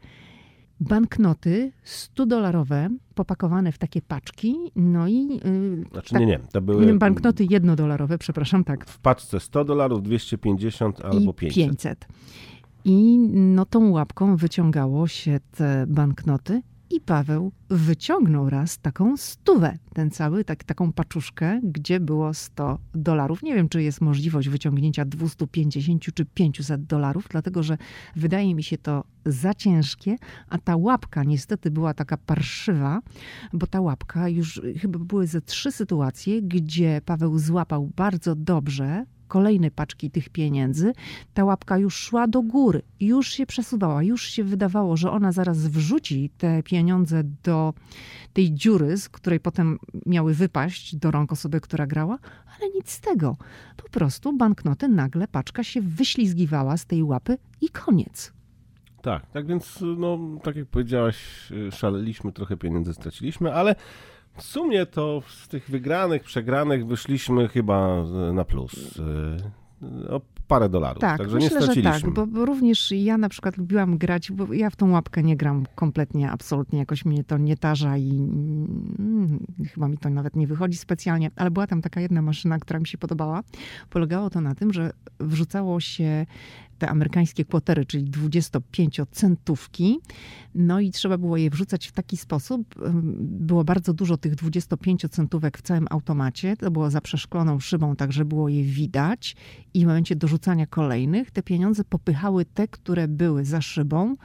banknoty 100-dolarowe, popakowane w takie paczki, no i... Yy, znaczy tak, nie, nie, to były... Banknoty jednodolarowe, przepraszam, tak. W paczce 100 dolarów, 250 albo 500. 500. I no tą łapką wyciągało się te banknoty i Paweł wyciągnął raz taką stówę, ten cały, tak, taką paczuszkę, gdzie było 100 dolarów. Nie wiem, czy jest możliwość wyciągnięcia 250 czy 500 dolarów, dlatego że wydaje mi się to za ciężkie, a ta łapka niestety była taka parszywa, bo ta łapka już chyba były ze trzy sytuacje, gdzie Paweł złapał bardzo dobrze kolejne paczki tych pieniędzy, ta łapka już szła do góry, już się przesuwała, już się wydawało, że ona zaraz wrzuci te pieniądze do tej dziury, z której potem miały wypaść do rąk osoby, która grała, ale nic z tego. Po prostu banknoty nagle paczka się wyślizgiwała z tej łapy i koniec. Tak, tak więc, no, tak jak powiedziałaś, szaleliśmy, trochę pieniędzy straciliśmy, ale w sumie to z tych wygranych, przegranych wyszliśmy chyba na plus. E, o parę dolarów. Tak, Także myślę, nie straciliśmy. że tak, bo, bo, również ja na przykład lubiłam grać, bo ja w tą łapkę nie gram kompletnie, absolutnie, jakoś mnie to nie tarza i mm, chyba mi to nawet nie wychodzi specjalnie, ale była tam taka jedna maszyna, która mi się podobała. Polegało to na tym, że wrzucało się te amerykańskie kwotery, czyli 25-centówki. No i trzeba było je wrzucać w taki sposób. Było bardzo dużo tych 25-centówek w całym automacie. To było za przeszkloną szybą, także było je widać. I w momencie dorzucania kolejnych te pieniądze popychały te, które były za szybą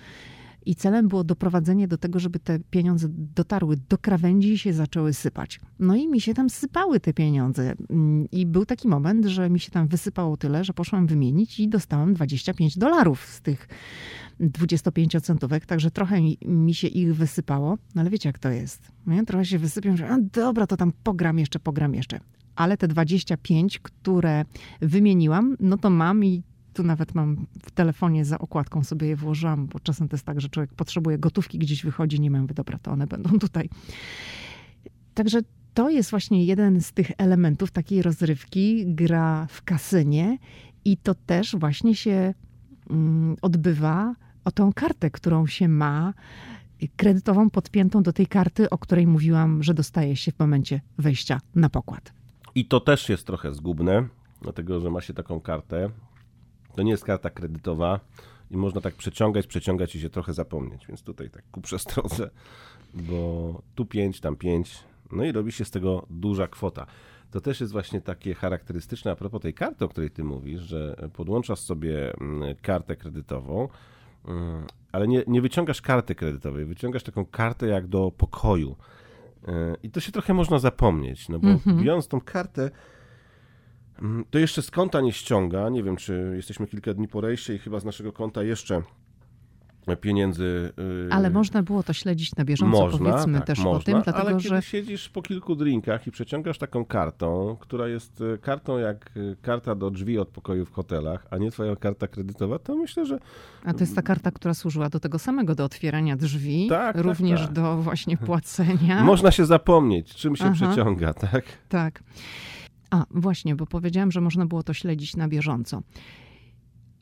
i celem było doprowadzenie do tego, żeby te pieniądze dotarły do krawędzi i się zaczęły sypać. No i mi się tam sypały te pieniądze. Mm, I był taki moment, że mi się tam wysypało tyle, że poszłam wymienić i dostałam 25 dolarów z tych 25-centówek, także trochę mi, mi, się ich wysypało, no ale wiecie jak to jest. Nie? Trochę się wysypią, że a dobra, to tam pogram jeszcze, pogram jeszcze. Ale te 25, które wymieniłam, no to mam i tu nawet mam w telefonie za okładką sobie je włożyłam, bo czasem to jest tak, że człowiek potrzebuje gotówki, gdzieś wychodzi, nie mam, dobra, to one będą tutaj. Także to jest właśnie jeden z tych elementów takiej rozrywki, gra w kasynie i to też właśnie się mm, odbywa o tą kartę, którą się ma, kredytową podpiętą do tej karty, o której mówiłam, że dostaje się w momencie wejścia na pokład. I to też jest trochę zgubne, dlatego że ma się taką kartę. To nie jest karta kredytowa i można tak przeciągać, przeciągać i się trochę zapomnieć. Więc tutaj tak ku przestrodze, bo tu 5, tam 5, no i robi się z tego duża kwota. To też jest właśnie takie charakterystyczne a propos tej karty, o której ty mówisz, że podłączasz sobie mm, kartę kredytową, mm, ale nie, nie wyciągasz karty kredytowej, wyciągasz taką kartę jak do pokoju. E, I to się trochę można zapomnieć, no bo mhm. biorąc tą kartę, mm, to jeszcze z konta nie ściąga. Nie wiem, czy jesteśmy kilka dni po rejście i chyba z naszego konta jeszcze pieniędzy. Y, ale można było to śledzić na bieżąco, można, powiedzmy tak, też można, o tym, dlatego ale że... kiedy siedzisz po kilku drinkach i przeciągasz taką kartą, która jest y, kartą jak karta do drzwi od pokoju w hotelach, a nie twoja karta kredytowa, to myślę, że... A to jest ta karta, która służyła do tego samego, do otwierania drzwi, tak, tak również tak, tak. do właśnie płacenia. Można się zapomnieć, czym się Aha. przeciąga, tak? Tak. A, właśnie, bo powiedziałam, że można było to śledzić na bieżąco.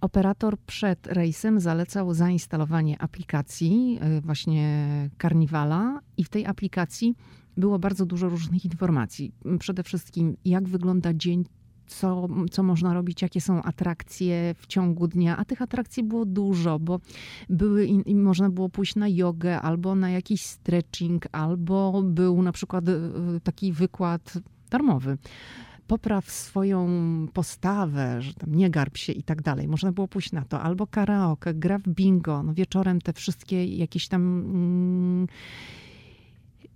Operator przed rejsem zalecał zainstalowanie aplikacji y, właśnie Carnivala i w tej aplikacji było bardzo dużo różnych informacji. Przede wszystkim jak wygląda dzień, co, co można robić, jakie są atrakcje w ciągu dnia. A tych atrakcji było dużo, bo były i można było pójść na jogę, albo na jakiś stretching, albo był na przykład y, taki wykład darmowy popraw swoją postawę, że tam nie garb się i tak dalej. Można było pójść na to. Albo karaoke, gra w bingo, no wieczorem te wszystkie jakieś tam mm,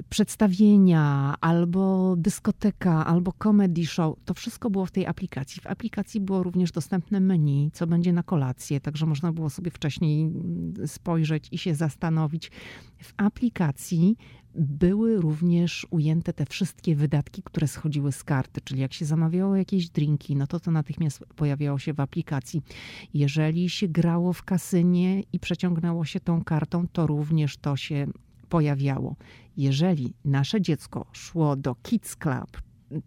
przedstawienia, albo dyskoteka, albo comedy show. To wszystko było w tej aplikacji. W aplikacji było również dostępne menu, co będzie na kolację, także można było sobie wcześniej mm, spojrzeć i się zastanowić. W aplikacji były również ujęte te wszystkie wydatki, które schodziły z karty, czyli jak się zamawiało jakieś drinki, no to to natychmiast pojawiało się w aplikacji. Jeżeli się grało w kasynie i przeciągnęło się tą kartą, to również to się pojawiało. Jeżeli nasze dziecko szło do Kids Club,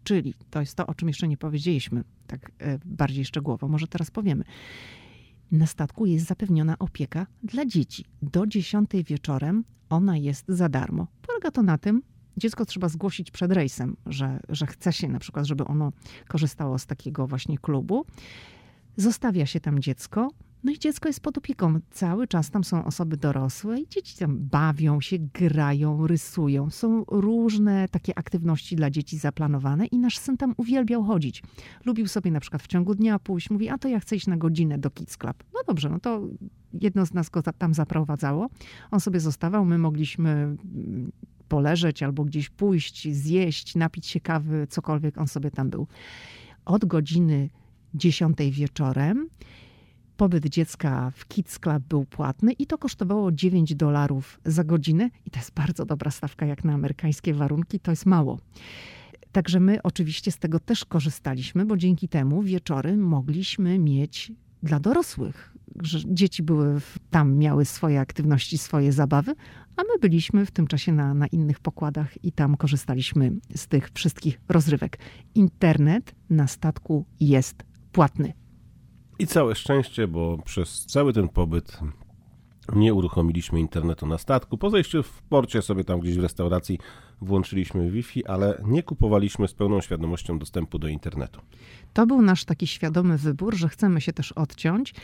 czyli to jest to, o czym jeszcze nie powiedzieliśmy, tak e, bardziej szczegółowo, może teraz powiemy. Na statku jest zapewniona opieka dla dzieci. Do 10 wieczorem ona jest za darmo. Polega to na tym, dziecko trzeba zgłosić przed rejsem, że, że chce się na przykład, żeby ono korzystało z takiego właśnie klubu. Zostawia się tam dziecko, no i dziecko jest pod opieką. Cały czas tam są osoby dorosłe i dzieci tam bawią się, grają, rysują. Są różne takie aktywności dla dzieci zaplanowane i nasz syn tam uwielbiał chodzić. Lubił sobie na przykład w ciągu dnia pójść, mówi, a to ja chcę iść na godzinę do Kids Club. No dobrze, no to jedno z nas go tam zaprowadzało. On sobie zostawał, my mogliśmy mm, poleżeć albo gdzieś pójść, zjeść, napić się kawy, cokolwiek on sobie tam był. Od godziny 10 wieczorem pobyt dziecka w Kids Club był płatny i to kosztowało 9 dolarów za godzinę. I to jest bardzo dobra stawka jak na amerykańskie warunki, to jest mało. Także my oczywiście z tego też korzystaliśmy, bo dzięki temu wieczory mogliśmy mieć dla dorosłych. Że dzieci były tam, miały swoje aktywności, swoje zabawy, a my byliśmy w tym czasie na, na innych pokładach i tam korzystaliśmy z tych wszystkich rozrywek. Internet na statku jest płatny. I całe szczęście, bo przez cały ten pobyt nie uruchomiliśmy internetu na statku. Po zejściu w porcie sobie tam gdzieś w restauracji włączyliśmy Wi-Fi, ale nie kupowaliśmy z pełną świadomością dostępu do internetu. To był nasz taki świadomy wybór, że chcemy się też odciąć.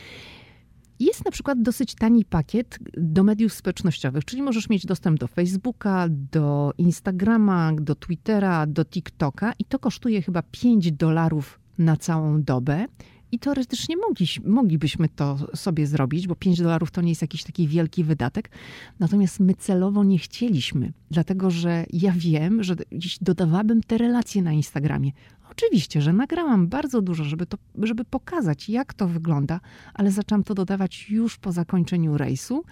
Jest na przykład dosyć tani pakiet do mediów społecznościowych, czyli możesz mieć dostęp do Facebooka, do Instagrama, do Twittera, do TikToka i to kosztuje chyba 5 dolarów na całą dobę. I teoretycznie mogli, moglibyśmy to sobie zrobić, bo 5 dolarów to nie jest jakiś taki wielki wydatek. Natomiast my celowo nie chcieliśmy, dlatego że ja wiem, że dziś dodawałabym te relacje na Instagramie. Oczywiście, że nagrałam bardzo dużo, żeby, to, żeby pokazać, jak to wygląda, ale zaczęłam to dodawać już po zakończeniu rejsu,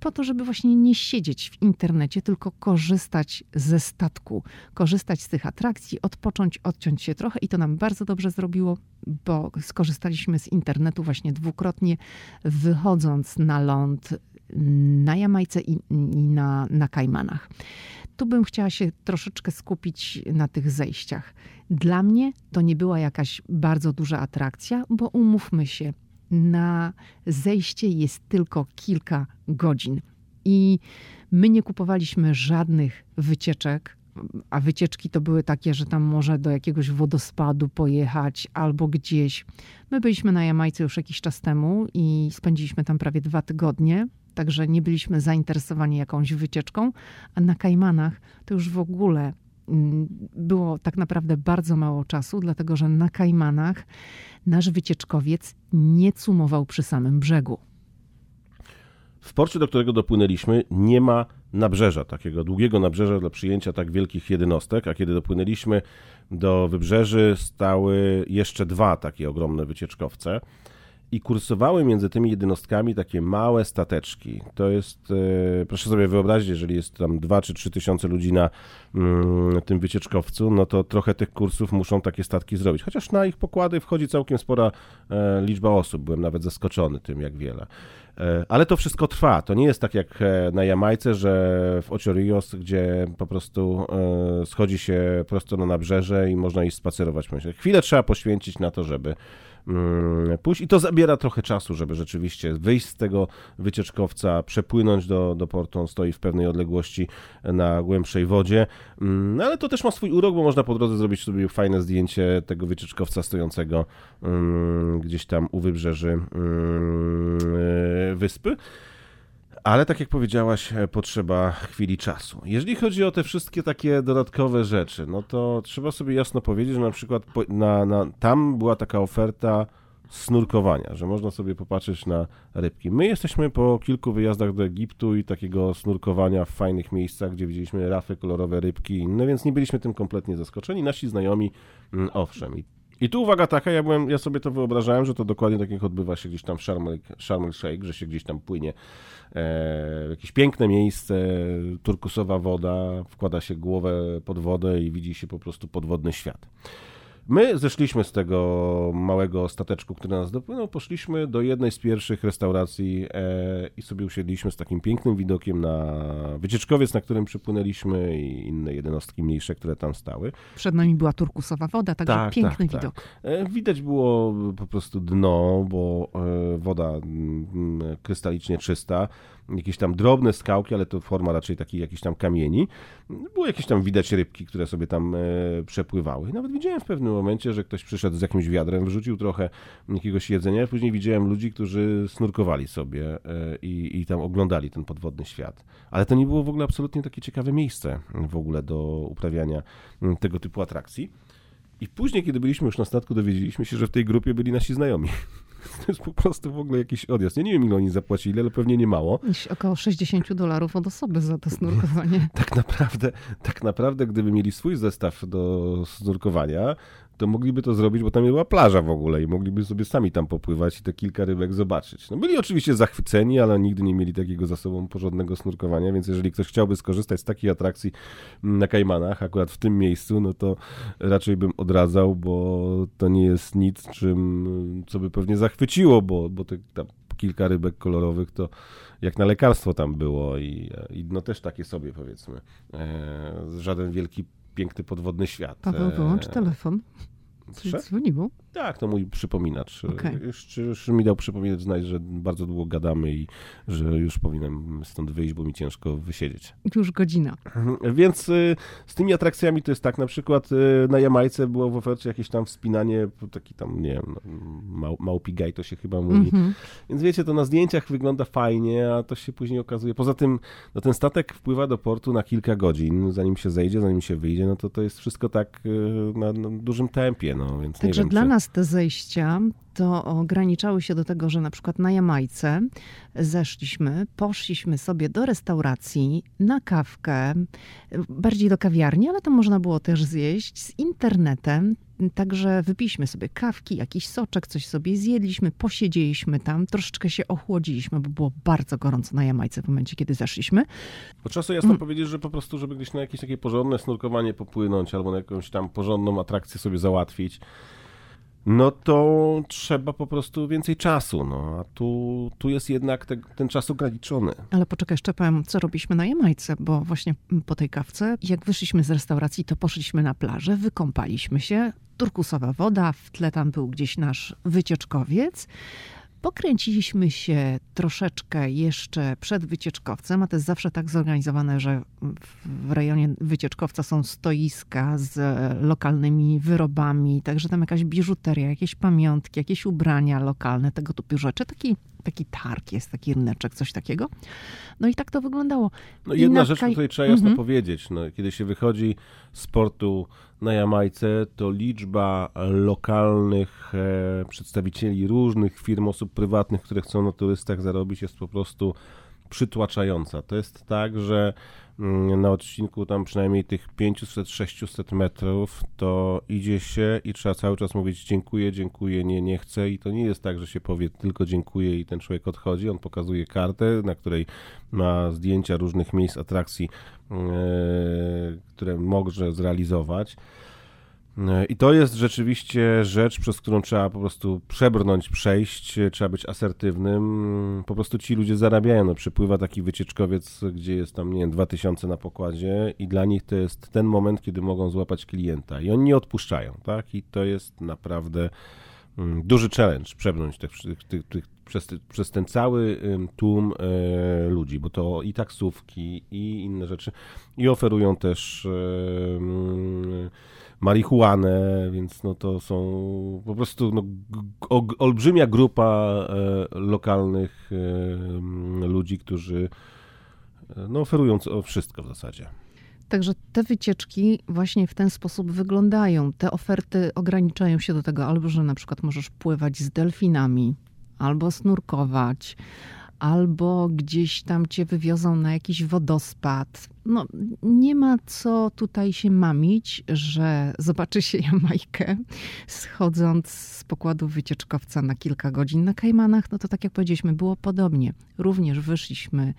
po to, żeby właśnie nie siedzieć w internecie, tylko korzystać ze statku, korzystać z tych atrakcji, odpocząć, odciąć się trochę i to nam bardzo dobrze zrobiło, bo skorzystaliśmy z internetu właśnie dwukrotnie, wychodząc na ląd na Jamajce i, i na, na Kajmanach. Tu bym chciała się troszeczkę skupić na tych zejściach. Dla mnie to nie była jakaś bardzo duża atrakcja, bo umówmy się, na zejście jest tylko kilka godzin. I my nie kupowaliśmy żadnych wycieczek, a wycieczki to były takie, że tam może do jakiegoś wodospadu pojechać albo gdzieś. My byliśmy na Jamajce już jakiś czas temu i spędziliśmy tam prawie dwa tygodnie, także nie byliśmy zainteresowani jakąś wycieczką, a na Kajmanach to już w ogóle mm, było tak naprawdę bardzo mało czasu, dlatego że na Kajmanach nasz wycieczkowiec nie cumował przy samym brzegu. W porcie, do którego dopłynęliśmy, nie ma nabrzeża, takiego długiego nabrzeża dla przyjęcia tak wielkich jednostek, a kiedy dopłynęliśmy do wybrzeży, stały jeszcze dwa takie ogromne wycieczkowce i kursowały między tymi jednostkami takie małe stateczki. To jest, e, proszę sobie wyobrazić, jeżeli jest tam 2 czy 3 tysiące ludzi na mm, tym wycieczkowcu, no to trochę tych kursów muszą takie statki zrobić. Chociaż na ich pokłady wchodzi całkiem spora e, liczba osób. Byłem nawet zaskoczony tym, jak wiele. E, ale to wszystko trwa. To nie jest tak jak na Jamajce, że w Ocho Rios, gdzie po prostu schodzi się prosto na nabrzeże i można iść spacerować. Chwilę trzeba poświęcić na to, żeby pójść. I to zabiera trochę czasu, żeby rzeczywiście wyjść z tego wycieczkowca, przepłynąć do, do portu, on stoi w pewnej odległości na głębszej wodzie, mm, ale to też ma swój urok, bo można po drodze zrobić sobie fajne zdjęcie tego wycieczkowca stojącego mm, gdzieś tam u wybrzeży wyspy. Ale tak jak powiedziałaś, e, potrzeba chwili czasu. Jeżeli chodzi o te wszystkie takie dodatkowe rzeczy, no to trzeba sobie jasno powiedzieć, że na przykład na, na, tam była taka oferta snurkowania, że można sobie popatrzeć na rybki. My jesteśmy po kilku wyjazdach do Egiptu i takiego snurkowania w fajnych miejscach, gdzie widzieliśmy rafy, kolorowe rybki i inne, więc nie byliśmy tym kompletnie zaskoczeni. Nasi znajomi, mm, owszem. I i tu uwaga taka, ja, byłem, ja sobie to wyobrażałem, że to dokładnie tak jak odbywa się gdzieś tam w Sharm el Sheikh, że się gdzieś tam płynie e, jakieś piękne miejsce, turkusowa woda, wkłada się głowę pod wodę i widzi się po prostu podwodny świat. My zeszliśmy z tego małego stateczku, który nas dopłynął, poszliśmy do jednej z pierwszych restauracji e, i sobie usiedliśmy z takim pięknym widokiem na wycieczkowiec, na którym przypłynęliśmy i inne jednostki mniejsze, które tam stały. Przed nami była turkusowa woda, także tak, piękny tak, widok. Tak. E, widać było po prostu dno, bo e, woda mm, krystalicznie czysta jakieś tam drobne skałki, ale to forma raczej takiej jakichś tam kamieni. Było jakieś tam widać rybki, które sobie tam e, przepływały. Nawet widziałem w pewnym momencie, że ktoś przyszedł z jakimś wiadrem, wrzucił trochę jakiegoś jedzenia, później widziałem ludzi, którzy snurkowali sobie e, i, i tam oglądali ten podwodny świat. Ale to nie było w ogóle absolutnie takie ciekawe miejsce w ogóle do uprawiania tego typu atrakcji. I później, kiedy byliśmy już na statku, dowiedzieliśmy się, że w tej grupie byli nasi znajomi. To jest po prostu w ogóle jakiś odjazd. Ja nie wiem, ile oni zapłacili, ale pewnie nie mało. Około 60 dolarów od osoby za to snurkowanie. tak naprawdę, tak naprawdę, gdyby mieli swój zestaw do snurkowania, to mogliby to zrobić, bo tam była plaża w ogóle i mogliby sobie sami tam popływać i te kilka rybek zobaczyć. No byli oczywiście zachwyceni, ale nigdy nie mieli takiego za sobą porządnego snurkowania, więc jeżeli ktoś chciałby skorzystać z takiej atrakcji na Kajmanach, akurat w tym miejscu, no to raczej bym odradzał, bo to nie jest nic, czym, co by pewnie zachwyciło, bo, bo te, tam kilka rybek kolorowych to jak na lekarstwo tam było i, i no też takie sobie powiedzmy. E, żaden wielki piękny podwodny świat. Paweł, wyłącz e, telefon. Coś dzwoniło? Tak, to mój przypominacz. Okay. Już, już mi dał przypominać, znać, że bardzo długo gadamy i że już powinienem stąd wyjść, bo mi ciężko wysiedzieć. Już godzina. Więc y, z tymi atrakcjami to jest tak, na przykład y, na Jamajce było w ofercie jakieś tam wspinanie, taki tam, nie wiem, no, mał, małpigaj to się chyba mówi. Mm -hmm. Więc wiecie, to na zdjęciach wygląda fajnie, a to się później okazuje. Poza tym, no ten statek wpływa do portu na kilka godzin, zanim się zejdzie, zanim się wyjdzie, no to to jest wszystko tak y, na, na dużym tempie, no więc Także wiem, dla nas te zejścia to ograniczały się do tego, że na przykład na Jamajce zeszliśmy, poszliśmy sobie do restauracji na kawkę, bardziej do kawiarni, ale to można było też zjeść z internetem. Także wypiliśmy sobie kawki, jakiś soczek, coś sobie zjedliśmy, posiedzieliśmy tam, troszeczkę się ochłodziliśmy, bo było bardzo gorąco na Jamajce w momencie, kiedy zeszliśmy. Trzeba sobie jasno mm. powiedzieć, że po prostu, żeby gdzieś na jakieś takie porządne snurkowanie popłynąć albo na jakąś tam porządną atrakcję sobie załatwić, no to trzeba po prostu więcej czasu, no a tu, tu jest jednak te, ten czas ograniczony. Ale poczekaj, jeszcze powiem, co robiliśmy na Jamajce, bo właśnie po tej kawce, jak wyszliśmy z restauracji, to poszliśmy na plażę, wykąpaliśmy się, turkusowa woda, w tle tam był gdzieś nasz wycieczkowiec, Pokręciliśmy się troszeczkę jeszcze przed wycieczkowcem, a to jest zawsze tak zorganizowane, że w rejonie wycieczkowca są stoiska z lokalnymi wyrobami, także tam jakaś biżuteria, jakieś pamiątki, jakieś ubrania lokalne, tego typu rzeczy. Taki taki targ jest, taki ryneczek, coś takiego. No i tak to wyglądało. No jedna na rzecz, kaj... której trzeba jasno mhm. powiedzieć, no, kiedy się wychodzi z portu na Jamajce, to liczba lokalnych e, przedstawicieli różnych firm, osób prywatnych, które chcą na turystach zarobić jest po prostu przytłaczająca. To jest tak, że na odcinku tam przynajmniej tych 500-600 metrów, to idzie się i trzeba cały czas mówić dziękuję, dziękuję, nie, nie chcę i to nie jest tak, że się powie tylko dziękuję i ten człowiek odchodzi, on pokazuje kartę, na której ma zdjęcia różnych miejsc, atrakcji, yy, które może zrealizować. E, I to jest rzeczywiście rzecz, przez którą trzeba po prostu przebrnąć, przejść, trzeba być asertywnym. Po prostu ci ludzie zarabiają. No, przypływa taki wycieczkowiec, gdzie jest tam, nie wiem, 2000 na pokładzie i dla nich to jest ten moment, kiedy mogą złapać klienta. I oni nie odpuszczają, tak? I to jest naprawdę mm, duży challenge, przebrnąć tych, tych, tych, przez, przez, ten cały tłum e, ludzi, bo to i taksówki, i inne rzeczy, i oferują też e, marihuanę, więc no to są po prostu no, olbrzymia grupa e, lokalnych e, ludzi, którzy e, no, oferują wszystko w zasadzie. Także te wycieczki właśnie w ten sposób wyglądają. Te oferty ograniczają się do tego, albo że na przykład możesz pływać z delfinami, albo snurkować, albo gdzieś tam cię wywiozą na jakiś wodospad. No, nie ma co tutaj się mamić, że zobaczy się Jamajkę schodząc z pokładu wycieczkowca na kilka godzin na Kajmanach. No to tak jak powiedzieliśmy, było podobnie. Również wyszliśmy,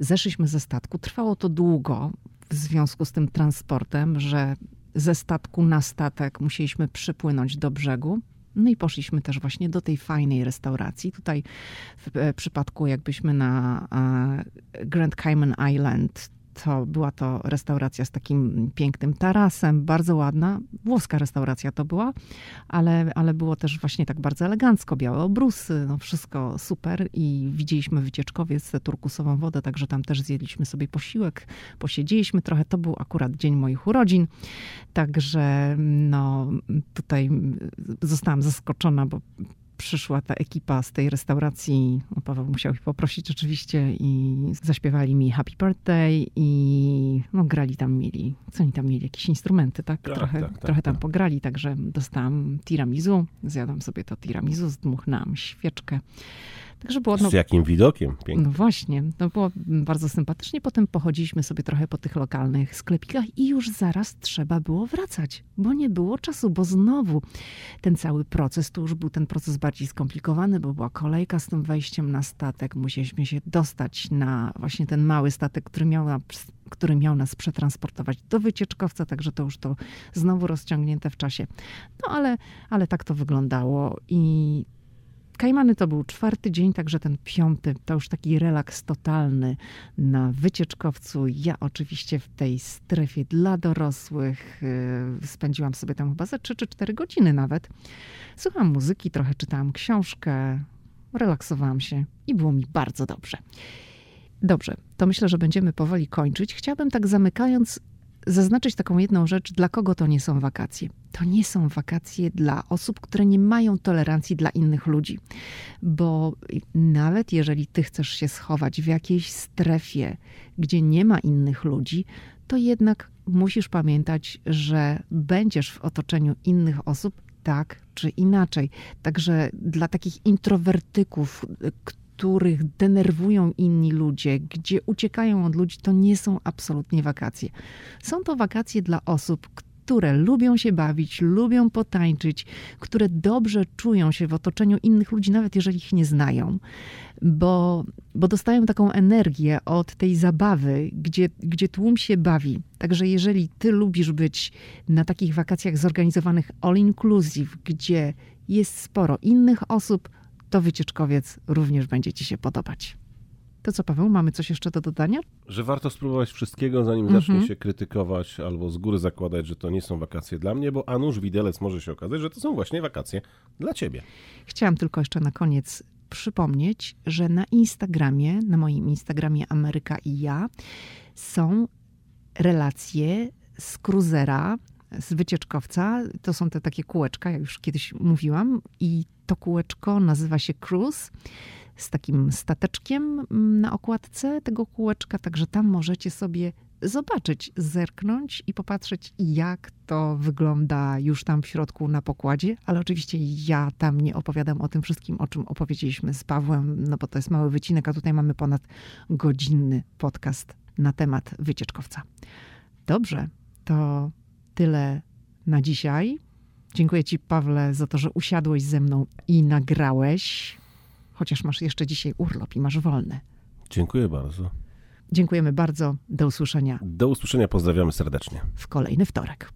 zeszliśmy ze statku. Trwało to długo w związku z tym transportem, że ze statku na statek musieliśmy przypłynąć do brzegu. No i poszliśmy też właśnie do tej fajnej restauracji. Tutaj w e, przypadku jakbyśmy na e, Grand Cayman Island to była to restauracja z takim pięknym tarasem, bardzo ładna. Włoska restauracja to była, ale, ale było też właśnie tak bardzo elegancko, białe obrusy, no wszystko super i widzieliśmy wycieczkowiec, turkusową wodę, także tam też zjedliśmy sobie posiłek, posiedzieliśmy trochę. To był akurat dzień moich urodzin, także no tutaj zostałam zaskoczona, bo przyszła ta ekipa z tej restauracji, no Paweł musiał ich poprosić oczywiście i zaśpiewali mi Happy Birthday i no, grali tam, mieli, co oni tam mieli, jakieś instrumenty, tak? tak trochę, tak, tak, trochę tam tak. pograli, także dostałam tiramisu, zjadłam sobie to tiramisu, zdmuchnęłam świeczkę. Także było, no, Z jakim widokiem? Pięknie. No właśnie, to było bardzo sympatycznie. Potem pochodziliśmy sobie trochę po tych lokalnych sklepikach i już zaraz trzeba było wracać, bo nie było czasu, bo znowu ten cały proces, to już był ten proces bardziej skomplikowany, bo była kolejka z tym wejściem na statek. Musieliśmy się dostać na właśnie ten mały statek, który miał, na, który miał nas przetransportować do wycieczkowca, także to już to znowu rozciągnięte w czasie. No ale, ale tak to wyglądało i Kajmany to był czwarty dzień, także ten piąty to już taki relaks totalny na wycieczkowcu. Ja oczywiście w tej strefie dla dorosłych yy, spędziłam sobie tam chyba za 3 czy 4 godziny nawet. Słuchałam muzyki, trochę czytałam książkę, relaksowałam się i było mi bardzo dobrze. Dobrze, to myślę, że będziemy powoli kończyć. Chciałabym tak zamykając zaznaczyć taką jedną rzecz, dla kogo to nie są wakacje. To nie są wakacje dla osób, które nie mają tolerancji dla innych ludzi. Bo nawet jeżeli ty chcesz się schować w jakiejś strefie, gdzie nie ma innych ludzi, to jednak musisz pamiętać, że będziesz w otoczeniu innych osób tak czy inaczej. Także dla takich introwertyków, których denerwują inni ludzie, gdzie uciekają od ludzi, to nie są absolutnie wakacje. Są to wakacje dla osób, które lubią się bawić, lubią potańczyć, które dobrze czują się w otoczeniu innych ludzi, nawet jeżeli ich nie znają, bo, bo dostają taką energię od tej zabawy, gdzie, gdzie tłum się bawi. Także jeżeli ty lubisz być na takich wakacjach zorganizowanych all inclusive, gdzie jest sporo innych osób, to wycieczkowiec również będzie ci się podobać. To co, Paweł, mamy coś jeszcze do dodania? Że warto spróbować wszystkiego, zanim mhm. zacznie się krytykować albo z góry zakładać, że to nie są wakacje dla mnie, bo a nuż widelec może się okazać, że to są właśnie wakacje dla ciebie. Chciałam tylko jeszcze na koniec przypomnieć, że na Instagramie, na moim Instagramie Ameryka i ja, są relacje z kruzera, z wycieczkowca. To są te takie kółeczka, jak już kiedyś mówiłam, i to kółeczko nazywa się Cruise z takim stateczkiem mm, na okładce tego kółeczka, także tam możecie sobie zobaczyć, zerknąć i popatrzeć, jak to wygląda już tam w środku na pokładzie, ale oczywiście ja tam nie opowiadam o tym wszystkim, o czym opowiedzieliśmy z Pawłem, no bo to jest mały wycinek, a tutaj mamy ponad godzinny podcast na temat wycieczkowca. Dobrze, to tyle na dzisiaj. Dziękuję Ci, Pawle, za to, że usiadłeś ze mną i nagrałeś chociaż masz jeszcze dzisiaj urlop i masz wolny. Dziękuję bardzo. Dziękujemy bardzo. Do usłyszenia. Do usłyszenia. Pozdrawiamy serdecznie. W kolejny wtorek.